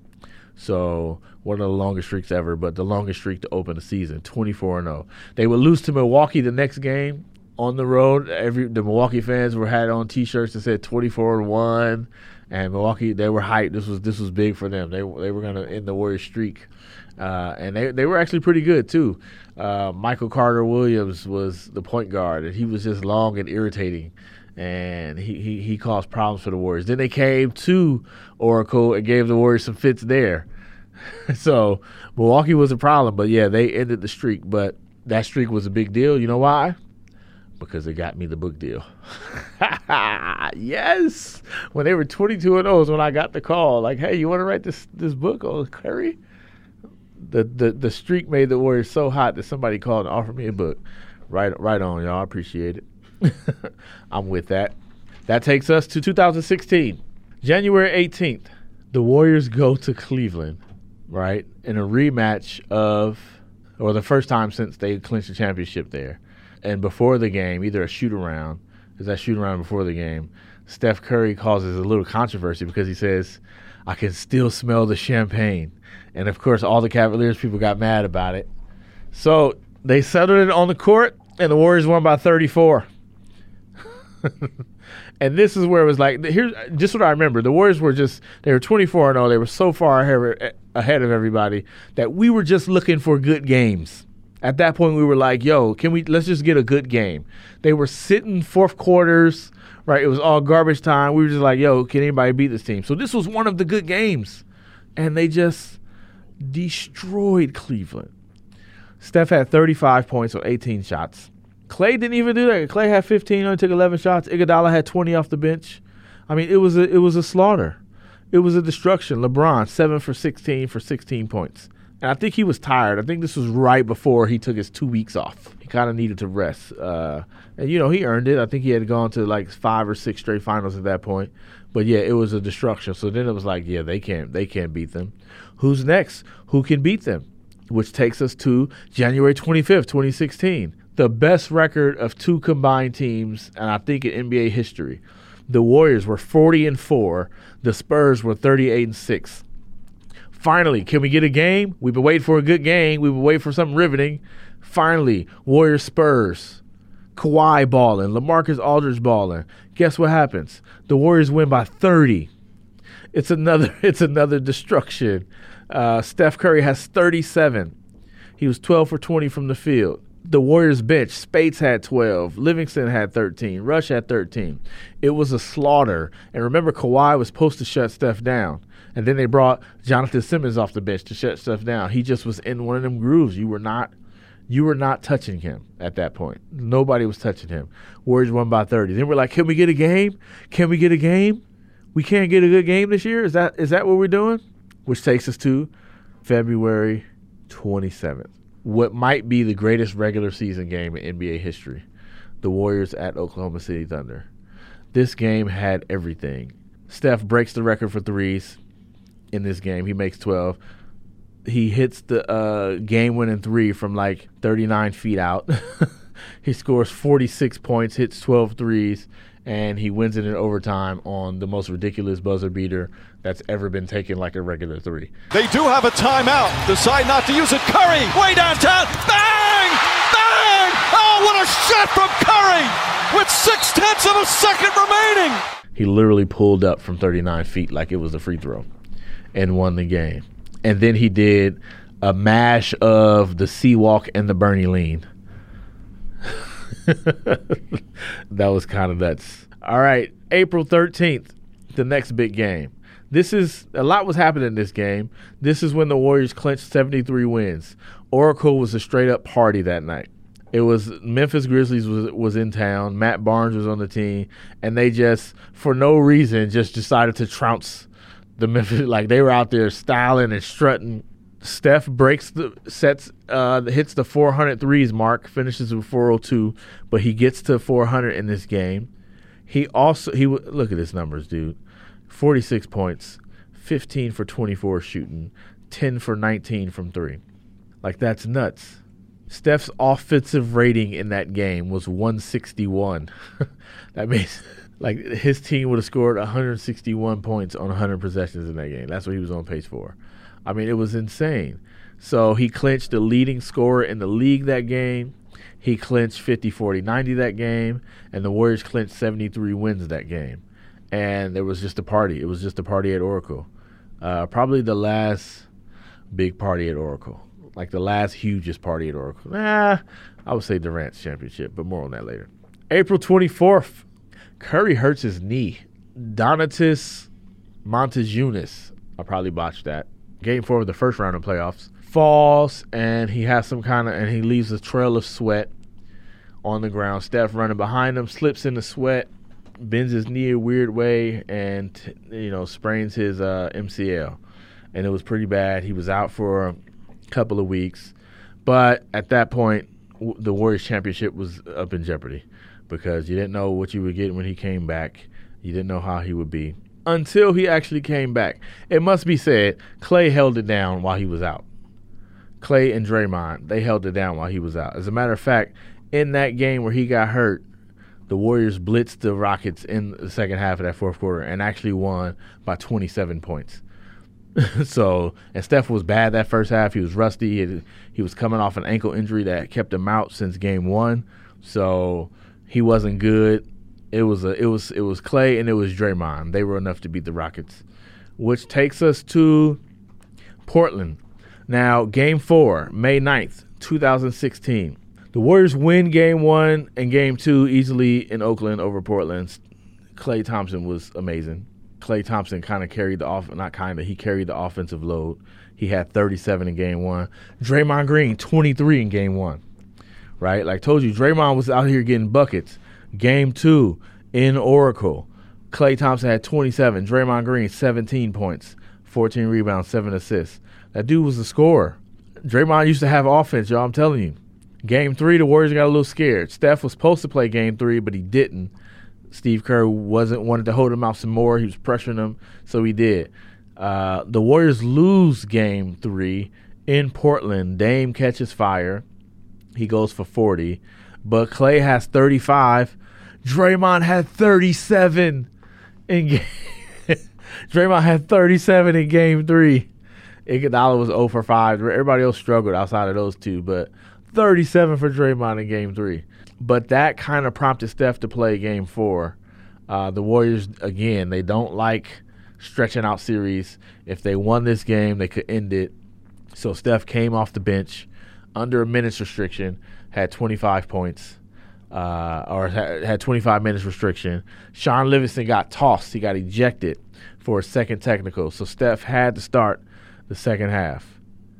So one of the longest streaks ever, but the longest streak to open the season, 24 and 0. They would lose to Milwaukee the next game on the road. Every the Milwaukee fans were had on T-shirts that said 24 and one, and Milwaukee they were hyped. This was this was big for them. They they were gonna end the Warriors streak, uh, and they they were actually pretty good too. Uh, Michael Carter Williams was the point guard, and he was just long and irritating and he, he, he caused problems for the Warriors. Then they came to Oracle and gave the Warriors some fits there. so Milwaukee was a problem, but yeah, they ended the streak. But that streak was a big deal. You know why? Because it got me the book deal. yes, when they were twenty two and oh those, when I got the call, like, hey, you want to write this this book oh, on Curry? The, the the streak made the Warriors so hot that somebody called and offered me a book. Right right on, y'all. I appreciate it. I'm with that. That takes us to 2016, January 18th. The Warriors go to Cleveland, right, in a rematch of, or the first time since they clinched the championship there. And before the game, either a shoot around, is that shoot around before the game, Steph Curry causes a little controversy because he says, I can still smell the champagne. And of course, all the Cavaliers people got mad about it. So they settled it on the court, and the Warriors won by 34. and this is where it was like here's just what I remember. The Warriors were just they were 24 and 0. They were so far ahead, ahead of everybody that we were just looking for good games. At that point, we were like, "Yo, can we? Let's just get a good game." They were sitting fourth quarters, right? It was all garbage time. We were just like, "Yo, can anybody beat this team?" So this was one of the good games, and they just destroyed Cleveland. Steph had 35 points on 18 shots. Klay didn't even do that. Klay had 15, only took 11 shots. Iguodala had 20 off the bench. I mean, it was a it was a slaughter. It was a destruction. LeBron seven for 16 for 16 points. And I think he was tired. I think this was right before he took his two weeks off. He kind of needed to rest. Uh, and, you know, he earned it. I think he had gone to like five or six straight finals at that point. But yeah, it was a destruction. So then it was like, yeah, they can't they can't beat them. Who's next? Who can beat them? Which takes us to January 25th, 2016 the best record of two combined teams, and I think in NBA history. The Warriors were 40 and 4, the Spurs were 38 and 6. Finally, can we get a game? We've been waiting for a good game. We've been waiting for something riveting. Finally, Warriors Spurs. Kawhi balling, LaMarcus Aldridge balling. Guess what happens? The Warriors win by 30. It's another it's another destruction. Uh, Steph Curry has 37. He was 12 for 20 from the field. The Warriors bench, Speights had 12, Livingston had 13, Rush had 13. It was a slaughter. And remember, Kawhi was supposed to shut Steph down. And then they brought Jonathan Simmons off the bench to shut Steph down. He just was in one of them grooves. You were not you were not touching him at that point. Nobody was touching him. Warriors won by 30. Then we're like, can we get a game? Can we get a game? We can't get a good game this year. Is that is that what we're doing? Which takes us to February 27th. What might be the greatest regular season game in NBA history. The Warriors at Oklahoma City Thunder. This game had everything. Steph breaks the record for threes in this game. He makes 12 he hits the uh, game winning three from like 39 feet out. he scores 46 points, hits 12 threes, and he wins it in overtime on the most ridiculous buzzer beater that's ever been taken like a regular three. They do have a timeout. Decide not to use it. Curry, way downtown. Bang! Bang! Oh, what a shot from Curry with six tenths of a second remaining. He literally pulled up from 39 feet like it was a free throw and won the game and then he did a mash of the sea walk and the Bernie lean. that was kind of nuts. All right, April 13th, the next big game. This is a lot was happening in this game. This is when the Warriors clinched 73 wins. Oracle was a straight up party that night. It was Memphis Grizzlies was was in town. Matt Barnes was on the team, and they just for no reason just decided to trounce the Memphis like they were out there styling and strutting. Steph breaks the sets, uh, hits the 400 threes mark, finishes with 402, but he gets to 400 in this game. He also he look at his numbers, dude. 46 points, 15 for 24 shooting, 10 for 19 from three. Like that's nuts. Steph's offensive rating in that game was 161. that means like his team would have scored 161 points on 100 possessions in that game. That's what he was on pace for. I mean, it was insane. So he clinched the leading scorer in the league that game. He clinched 50, 40, 90 that game, and the Warriors clinched 73 wins that game. And there was just a party. It was just a party at Oracle. Uh, probably the last big party at Oracle, like the last hugest party at Oracle. Nah, I would say Durant's championship, but more on that later. April 24th, Curry hurts his knee. Donatas Motiejunas, I probably botched that. Game four of the first round of playoffs. Falls and he has some kind of and he leaves a trail of sweat on the ground. Steph running behind him, slips in the sweat, bends his knee a weird way, and you know sprains his uh, MCL. And it was pretty bad. He was out for a couple of weeks, but at that point, w- the Warriors championship was up in jeopardy because you didn't know what you would get when he came back. You didn't know how he would be until he actually came back. It must be said, Klay held it down while he was out. Klay and Draymond, they held it down while he was out. As a matter of fact, in that game where he got hurt, the Warriors blitzed the Rockets in the second half of that fourth quarter and actually won by 27 points. so, and Steph was bad that first half. He was rusty. He, he was coming off an ankle injury that kept him out since game one. So, he wasn't good. It was a it was it was Klay and it was Draymond. They were enough to beat the Rockets, which takes us to Portland. Now, game 4, May 9th, 2016. The Warriors win game 1 and game 2 easily in Oakland over Portland. Klay Thompson was amazing. Klay Thompson kind of carried the off not kind of, he carried the offensive load. He had 37 in game 1. Draymond Green 23 in game 1 right? Like I told you, Draymond was out here getting buckets. Game two in Oracle, Klay Thompson had 27. Draymond Green 17 points, 14 rebounds, seven assists. That dude was a scorer. Draymond used to have offense, y'all. I'm telling you. Game three, the Warriors got a little scared. Steph was supposed to play game three, but he didn't. Steve Kerr wasn't wanted to hold him out some more. He was pressuring him, so he did. Uh, the Warriors lose game three in Portland. Dame catches fire. He goes for 40. But Klay has 35. Draymond had 37 in game. Draymond had 37 in game three. Iguodala was 0 for 5. Everybody else struggled outside of those two, but 37 for Draymond in game three. But that kind of prompted Steph to play game four. Uh, the Warriors, again, they don't like stretching out series. If they won this game, they could end it. So Steph came off the bench under a minutes restriction, had 25 points, uh, or had, had 25 minutes restriction. Shaun Livingston got tossed. He got ejected for a second technical. So Steph had to start the second half.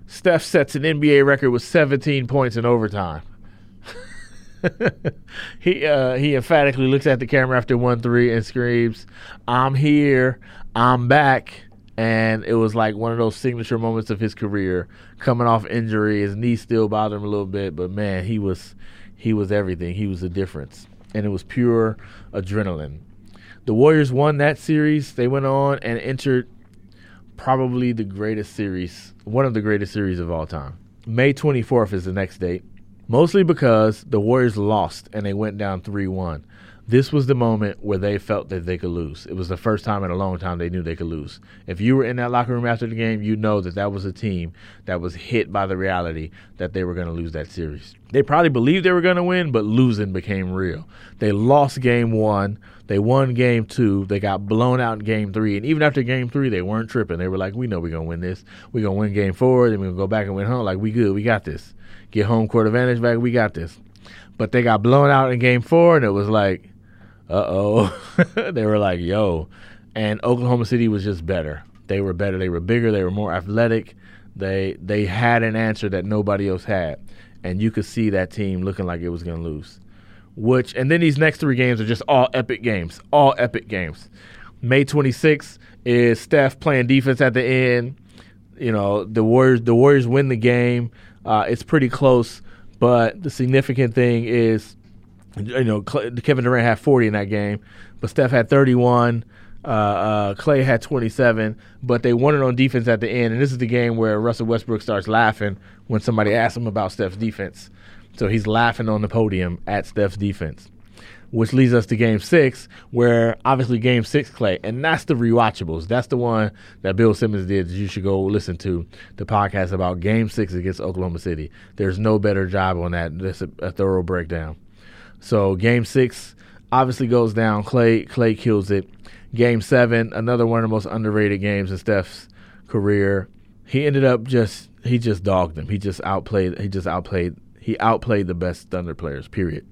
Steph sets an NBA record with 17 points in overtime. he uh, he emphatically looks at the camera after one three and screams, "I'm here, I'm back." And it was like one of those signature moments of his career. Coming off injury, his knee still bothered him a little bit, but man, he was he was everything. He was the difference, and it was pure adrenaline. The Warriors won that series. They went on and entered probably the greatest series, one of the greatest series of all time. May 24th is the next date mostly because the Warriors lost and they went down 3 1. This was the moment where they felt that they could lose. It was the first time in a long time they knew they could lose. If you were in that locker room after the game, you know that that was a team that was hit by the reality that they were going to lose that series. They probably believed they were going to win, but losing became real. They lost game one. They won game two. They got blown out in game three. And even after game three, they weren't tripping. They were like, we know we're going to win this. We're going to win game four. Then we're going to go back and win home. Like, we good. We got this get home court advantage back. We got this. But they got blown out in game four, and it was like, uh oh. they were like, yo. And Oklahoma City was just better. They were better. They were bigger. They were more athletic. They they had an answer that nobody else had, and you could see that team looking like it was going to lose. Which and then these next three games are just all epic games, all epic games. May 26th is Steph playing defense at the end. You know the Warriors. The Warriors win the game. Uh, it's pretty close, but the significant thing is, you know, Kevin Durant had 40 in that game, but Steph had 31. Uh, uh, Klay had 27, but they won it on defense at the end. And this is the game where Russell Westbrook starts laughing when somebody asks him about Steph's defense. So he's laughing on the podium at Steph's defense which leads us to game six, where obviously game six, Klay, and that's the rewatchables. That's the one that Bill Simmons did. You should go listen to the podcast about game six against Oklahoma City. There's no better job on that. That's a, a thorough breakdown. So game six obviously goes down. Klay Klay kills it. Game seven, another one of the most underrated games in Steph's career. He ended up just he just dogged them. He just outplayed. He just outplayed. He outplayed the best Thunder players. Period.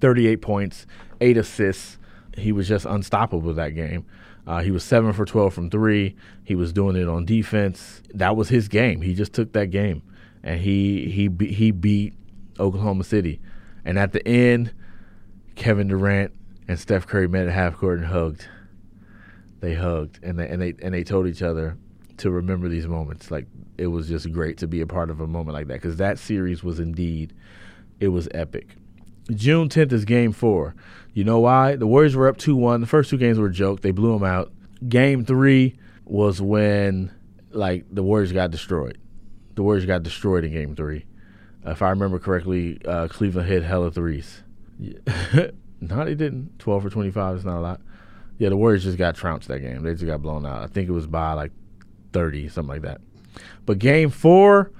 38 points, eight assists. He was just unstoppable that game. Uh, he was seven for 12 from three. He was doing it on defense. That was his game. He just took that game, and he he he beat Oklahoma City. And at the end, Kevin Durant and Steph Curry met at half court and hugged. They hugged and they and they and they told each other to remember these moments. Like it was just great to be a part of a moment like that because that series was indeed it was epic. June 10th is game four. You know why? The Warriors were up 2 1. The first two games were a joke. They blew them out. Game three was when, like, the Warriors got destroyed. The Warriors got destroyed in game three. If I remember correctly, uh, Cleveland hit hella threes. no, they didn't. 12 for 25 is not a lot. Yeah, the Warriors just got trounced that game. They just got blown out. I think it was by like 30, something like that. But game four,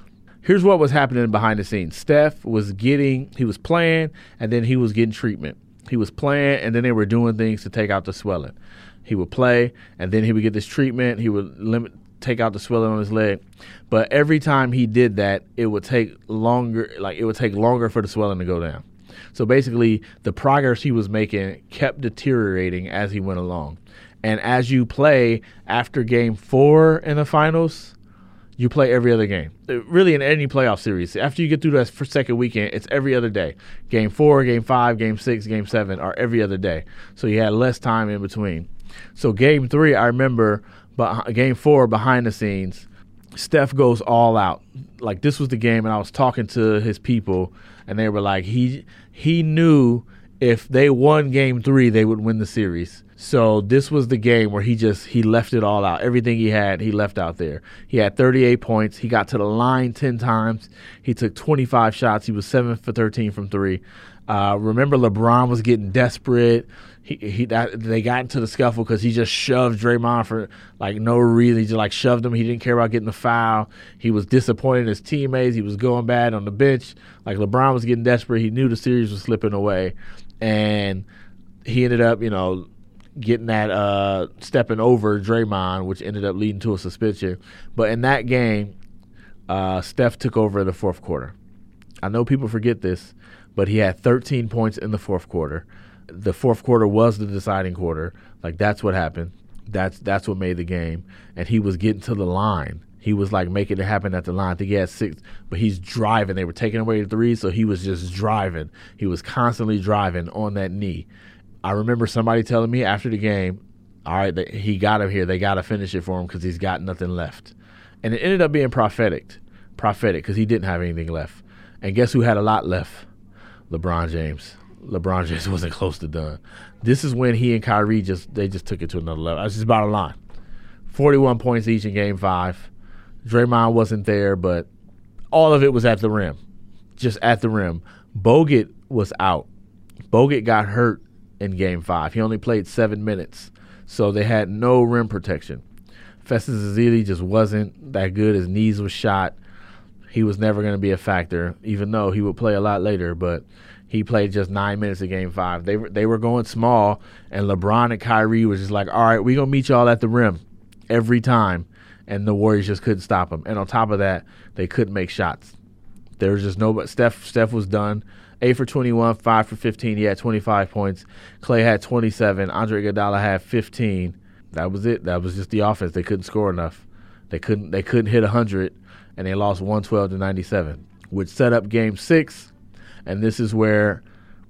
here's what was happening behind the scenes. Steph was getting, he was playing, and then he was getting treatment. He was playing, and then they were doing things to take out the swelling. He would play, and then he would get this treatment. He would limit, take out the swelling on his leg. But every time he did that, it would take longer. Like it would take longer for the swelling to go down. So basically, the progress he was making kept deteriorating as he went along. And as you play after game four in the finals, you play every other game. Uh, really, in any playoff series, after you get through that second weekend, it's every other day. Game four, game five, game six, game seven are every other day. So you had less time in between. So game three, I remember, but game four behind the scenes, Steph goes all out. Like this was the game, and I was talking to his people, and they were like, he he knew if they won game three, they would win the series. So this was the game where he just he left it all out. Everything he had, he left out there. He had 38 points. He got to the line 10 times. He took 25 shots. He was 7 for 13 from 3. Uh, remember LeBron was getting desperate. He he that, they got into the scuffle because he just shoved Draymond for like no reason. He just like shoved him. He didn't care about getting the foul. He was disappointed in his teammates. He was going bad on the bench. Like LeBron was getting desperate. He knew the series was slipping away, and he ended up, you know, getting that uh, stepping over Draymond, which ended up leading to a suspension. But in that game, uh, Steph took over in the fourth quarter. I know people forget this, but he had 13 points in the fourth quarter. The fourth quarter was the deciding quarter. Like that's what happened. That's that's what made the game. And he was getting to the line. He was like making it happen at the line. I think he had six, but he's driving. They were taking away the three, so he was just driving. He was constantly driving on that knee. I remember somebody telling me after the game, all right, he got him here. They got to finish it for him because he's got nothing left. And it ended up being prophetic, prophetic because he didn't have anything left. And guess who had a lot left? LeBron James. LeBron James wasn't close to done. This is when he and Kyrie just they just took it to another level. That's just bottom line. Forty-one points each in Game Five. Draymond wasn't there, but all of it was at the rim, just at the rim. Bogut was out. Bogut got hurt in game five. He only played seven minutes, so they had no rim protection. Festus Ezeli just wasn't that good. His knees was shot. He was never going to be a factor, even though he would play a lot later. But he played just nine minutes in game five. They were they were going small, and LeBron and Kyrie was just like, "All right, we're gonna meet y'all at the rim every time," and the Warriors just couldn't stop them. And on top of that, they couldn't make shots. There was just no. Steph Steph was done. 8 for 21, 5 for 15. He had 25 points. Klay had 27. Andre Iguodala had 15. That was it. That was just the offense. They couldn't score enough. They couldn't they couldn't hit 100 and they lost 112 to 97, which set up game 6. And this is where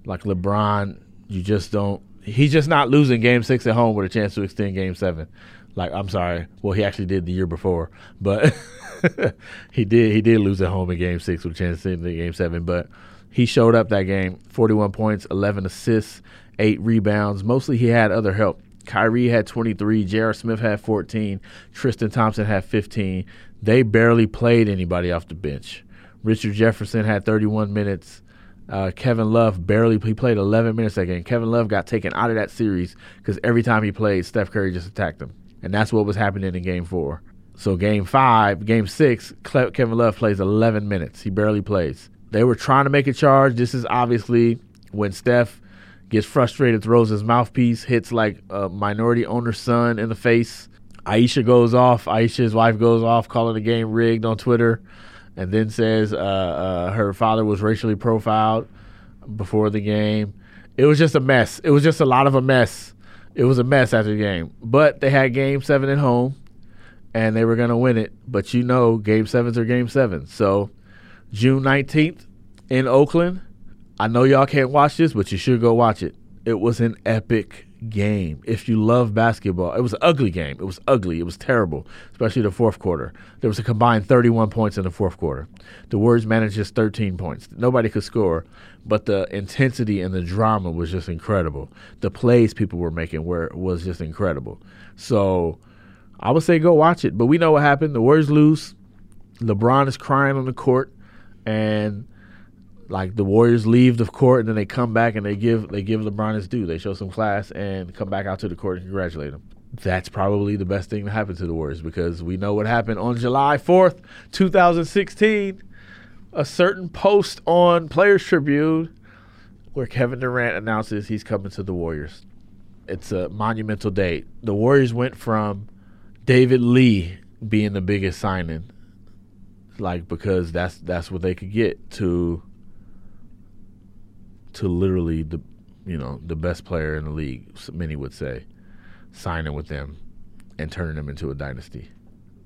like LeBron, you just don't he's just not losing game 6 at home with a chance to extend game 7. Like I'm sorry. Well, he actually did the year before, but he did he did lose at home in game 6 with a chance to extend game 7, but he showed up that game 41 points, 11 assists, 8 rebounds. Mostly he had other help. Kyrie had 23, J.R. Smith had 14, Tristan Thompson had 15. They barely played anybody off the bench. Richard Jefferson had 31 minutes. Uh, Kevin Love barely he played 11 minutes that game. Kevin Love got taken out of that series because every time he played, Steph Curry just attacked him, and that's what was happening in Game Four. So Game Five, Game Six, Kevin Love plays 11 minutes. He barely plays. They were trying to make a charge. This is obviously when Steph gets frustrated, throws his mouthpiece, hits like a minority owner's son in the face. Ayesha goes off. Ayesha's wife goes off, calling the game rigged on Twitter, and then says uh, uh, her father was racially profiled before the game. It was just a mess. It was just a lot of a mess. It was a mess after the game. But they had game seven at home, and they were going to win it. But you know, game sevens are game sevens. So June 19th in Oakland. I know y'all can't watch this, but you should go watch it. It was an epic game. If you love basketball, it was an ugly game. It was ugly. It was terrible, especially the fourth quarter. There was a combined 31 points in the fourth quarter. The Warriors managed just 13 points. Nobody could score, but the intensity and the drama was just incredible. The plays people were making were was just incredible. So I would say go watch it. But we know what happened. The Warriors lose. LeBron is crying on the court and like the Warriors leave the court and then they come back and they give they give LeBron his due. They show some class and come back out to the court and congratulate him. That's probably the best thing to happen to the Warriors because we know what happened on July 4th, 2016. A certain post on Players Tribune where Kevin Durant announces he's coming to the Warriors. It's a monumental day. The Warriors went from David Lee being the biggest signing like because that's that's what they could get to to literally the you know the best player in the league many would say signing with them and turning them into a dynasty.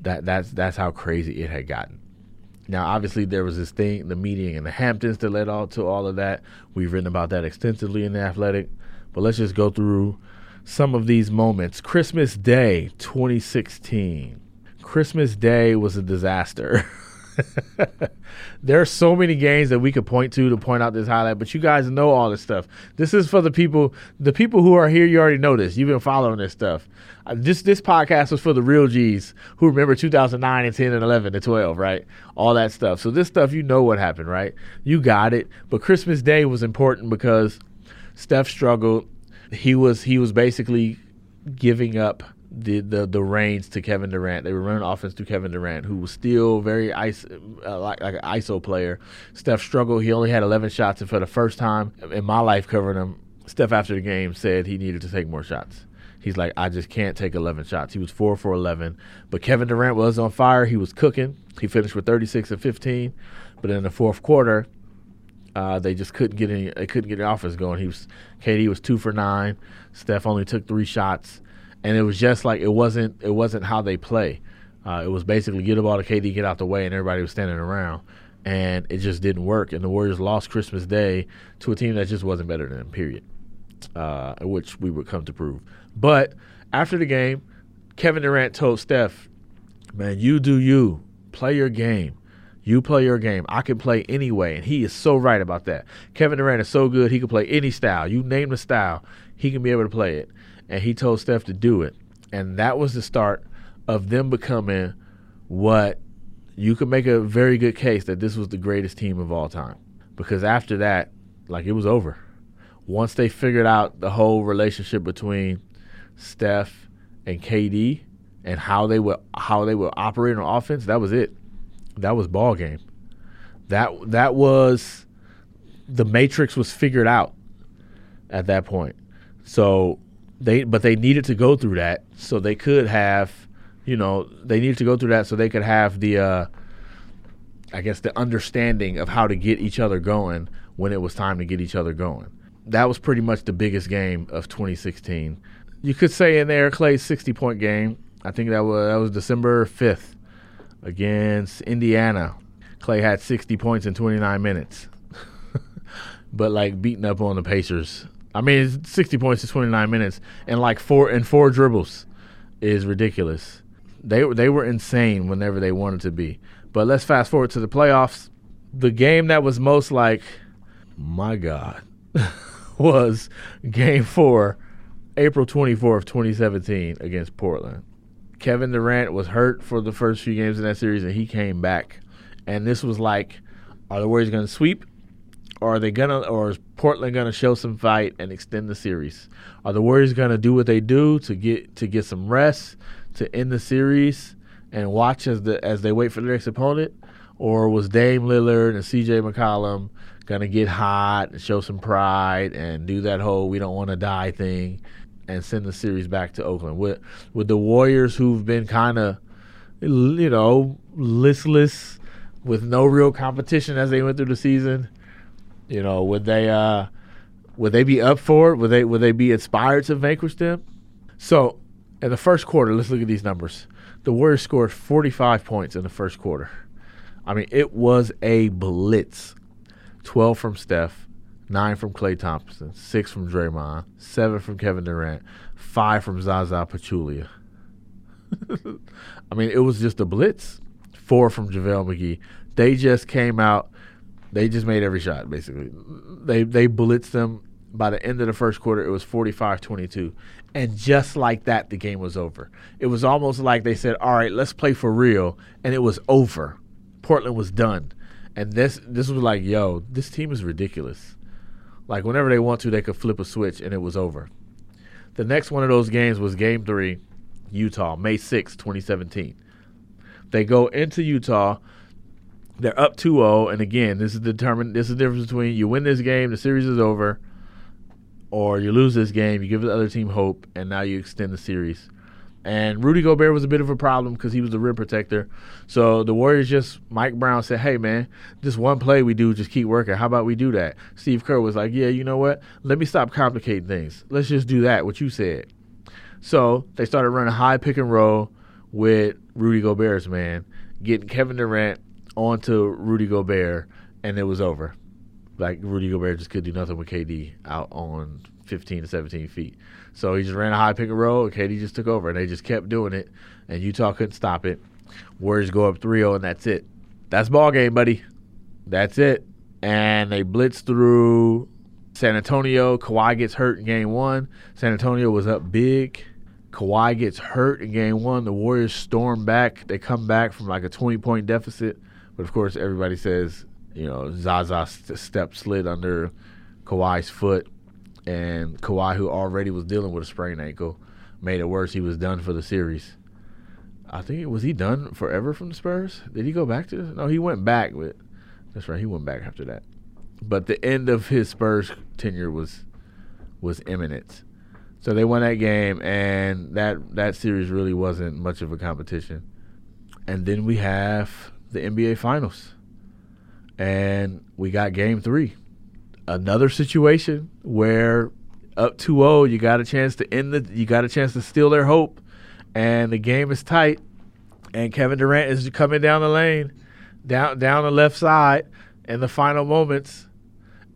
That that's that's how crazy it had gotten. Now obviously there was this thing the meeting in the hamptons that led all to all of that. We've written about that extensively in the athletic. But let's just go through some of these moments. Christmas day 2016 christmas day was a disaster there are so many games that we could point to to point out this highlight, but you guys know all this stuff. This is for the people, the people who are here. You already know this. You've been following this stuff. Uh, this this podcast was for the real G's who remember 2009 and 10 and 11 and 12, right? All that stuff. So this stuff, you know what happened, right? You got it. But Christmas Day was important because Steph struggled. He was he was basically giving up the, the the reins to Kevin Durant. They were running offense to Kevin Durant, who was still very ice, uh, like, like an ISO player. Steph struggled. He only had 11 shots, and for the first time in my life covering him, Steph after the game said he needed to take more shots. He's like, I just can't take 11 shots. He was four for 11, but Kevin Durant was on fire. He was cooking. He finished with 36 and 15, but in the fourth quarter, uh, they just couldn't get any. They couldn't get the offense going. He was KD was two for nine. Steph only took three shots, and it was just like it wasn't. It wasn't how they play. Uh, it was basically get the ball to KD, get out the way, and everybody was standing around, and it just didn't work. And the Warriors lost Christmas Day to a team that just wasn't better than them. Period. Uh, which we would come to prove. But after the game, Kevin Durant told Steph, "Man, you do you. Play your game." You play your game. I can play anyway. And he is so right about that. Kevin Durant is so good, he can play any style. You name the style, he can be able to play it. And he told Steph to do it. And that was the start of them becoming what you could make a very good case that this was the greatest team of all time. Because after that, like it was over. Once they figured out the whole relationship between Steph and KD and how they would how they would operate on offense, that was it that was ball game. That that was the matrix was figured out at that point. So they but they needed to go through that so they could have, you know, they needed to go through that so they could have the uh I guess the understanding of how to get each other going when it was time to get each other going. That was pretty much the biggest game of 2016. You could say in there Klay's 60 point game. I think that was that was December 5th against Indiana. Klay had 60 points in 29 minutes, but like beating up on the Pacers. I mean, 60 points in 29 minutes and like four and four dribbles is ridiculous. They they were insane whenever they wanted to be. But let's fast forward to the playoffs. The game that was most like, my God, was Game Four, April 24th, 2017, against Portland. Kevin Durant was hurt for the first few games in that series, and he came back. And this was like, are the Warriors going to sweep, or are they gonna, or is Portland to show some fight and extend the series? Are the Warriors to do what they do to get to get some rest to end the series and watch as the as they wait for their next opponent, or was Dame Lillard and C.J. McCollum to get hot and show some pride and do that whole "we don't want to die" thing? and send the series back to Oakland. With with the Warriors who've been kind of you know listless with no real competition as they went through the season, you know, would they uh would they be up for it? Would they would they be inspired to vanquish them? So, in the first quarter, let's look at these numbers. The Warriors scored 45 points in the first quarter. I mean, it was a blitz. 12 from Steph, nine from Klay Thompson, six from Draymond, seven from Kevin Durant, five from Zaza Pachulia. I mean, it was just a blitz. Four from JaVale McGee. They just came out. They just made every shot, basically. They they blitzed them. By the end of the first quarter, it was 45-22. And just like that, the game was over. It was almost like they said, all right, let's play for real. And it was over. Portland was done. And this this was like, yo, this team is ridiculous. Like whenever they want to, they could flip a switch and it was over. The next one of those games was Game Three, Utah, May 6, 2017. They go into Utah. They're up 2-0, and again, this is determined. This is the difference between you win this game, the series is over, or you lose this game, you give the other team hope, and now you extend the series. And Rudy Gobert was a bit of a problem because he was the rim protector. So the Warriors just, Mike Brown said, hey, man, this one play we do, just keep working. How about we do that? Steve Kerr was like, yeah, you know what? Let me stop complicating things. Let's just do that, what you said. So they started running high pick and roll with Rudy Gobert's man, getting Kevin Durant onto Rudy Gobert, and it was over. Like Rudy Gobert just could do nothing with KD out on 15 to 17 feet. So he just ran a high pick and roll, and KD just took over, and they just kept doing it, and Utah couldn't stop it. Warriors go up 3 0, and that's it. That's ball game, buddy. That's it. And they blitz through San Antonio. Kawhi gets hurt in game one. San Antonio was up big. Kawhi gets hurt in game one. The Warriors storm back. They come back from like a 20 point deficit. But of course, everybody says, you know, Zaza st- step slid under Kawhi's foot and Kawhi, who already was dealing with a sprained ankle, made it worse. He was done for the series. I think was he done forever from the Spurs? Did he go back to? No, he went back. But that's right, he went back after that. But the end of his Spurs tenure was was imminent. So they won that game, and that that series really wasn't much of a competition. And then we have the NBA Finals, and we got Game Three, another situation where up 2-0, you got a chance to end the, you got a chance to steal their hope, and the game is tight, and Kevin Durant is coming down the lane, down down the left side in the final moments.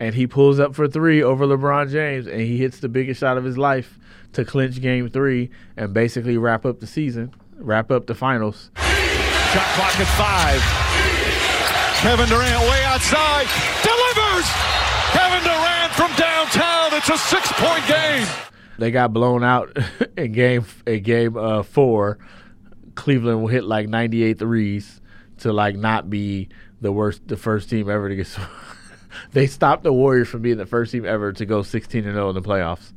And he pulls up for three over LeBron James, and he hits the biggest shot of his life to clinch Game Three and basically wrap up the season, wrap up the finals. Shot clock at five. Kevin Durant way outside delivers. Kevin Durant from downtown. It's a six-point game. They got blown out in game in game uh, four. Cleveland will hit like 98 threes to like not be the worst, the first team ever to get. they stopped the Warriors from being the first team ever to go 16 and 0 in the playoffs.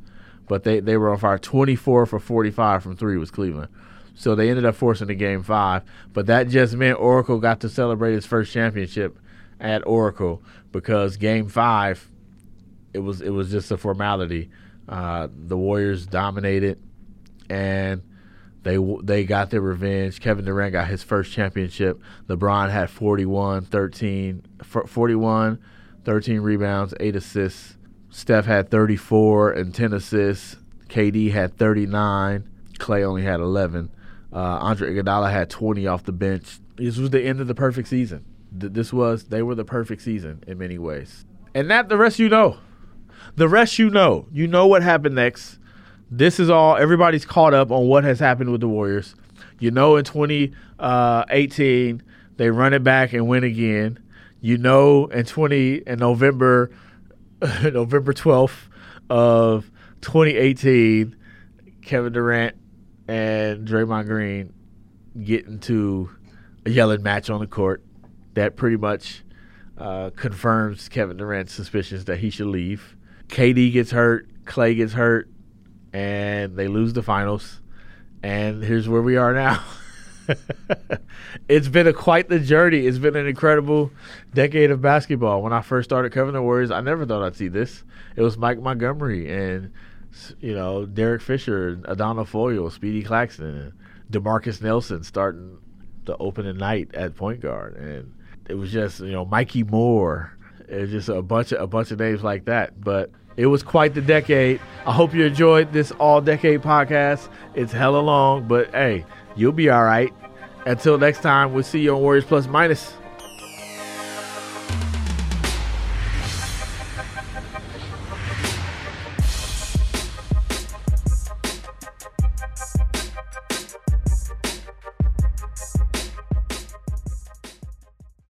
But they, they were on fire. 24 for 45 from three was Cleveland. So they ended up forcing the game five. But that just meant Oracle got to celebrate his first championship at Oracle because game five, it was it was just a formality. Uh, the Warriors dominated, and they they got their revenge. Kevin Durant got his first championship. LeBron had 41, 13, 41, 13 rebounds, 8 assists. Steph had 34 and 10 assists. KD had 39. Klay only had 11. Uh, Andre Iguodala had 20 off the bench. This was the end of the perfect season. This was they were the perfect season in many ways. And that the rest you know. The rest you know. You know what happened next. This is all everybody's caught up on what has happened with the Warriors. You know in 2018 they run it back and win again. You know in 20 in November November 12th of 2018 Kevin Durant and Draymond Green get into a yelling match on the court that pretty much uh, confirms Kevin Durant's suspicions that he should leave. KD gets hurt, Klay gets hurt, and they lose the finals. And here's where we are now. it's been a quite the journey. It's been an incredible decade of basketball. When I first started covering the Warriors, I never thought I'd see this. It was Mike Montgomery and you know Derek Fisher, Adonal Foyle, Speedy Claxton, and Demarcus Nelson starting the opening night at point guard, and it was just you know Mikki Moore. Was just a bunch of a bunch of names like that, but. It was quite the decade. I hope you enjoyed this all decade podcast. It's hella long, but hey, you'll be all right. Until next time, we'll see you on Warriors Plus Minus.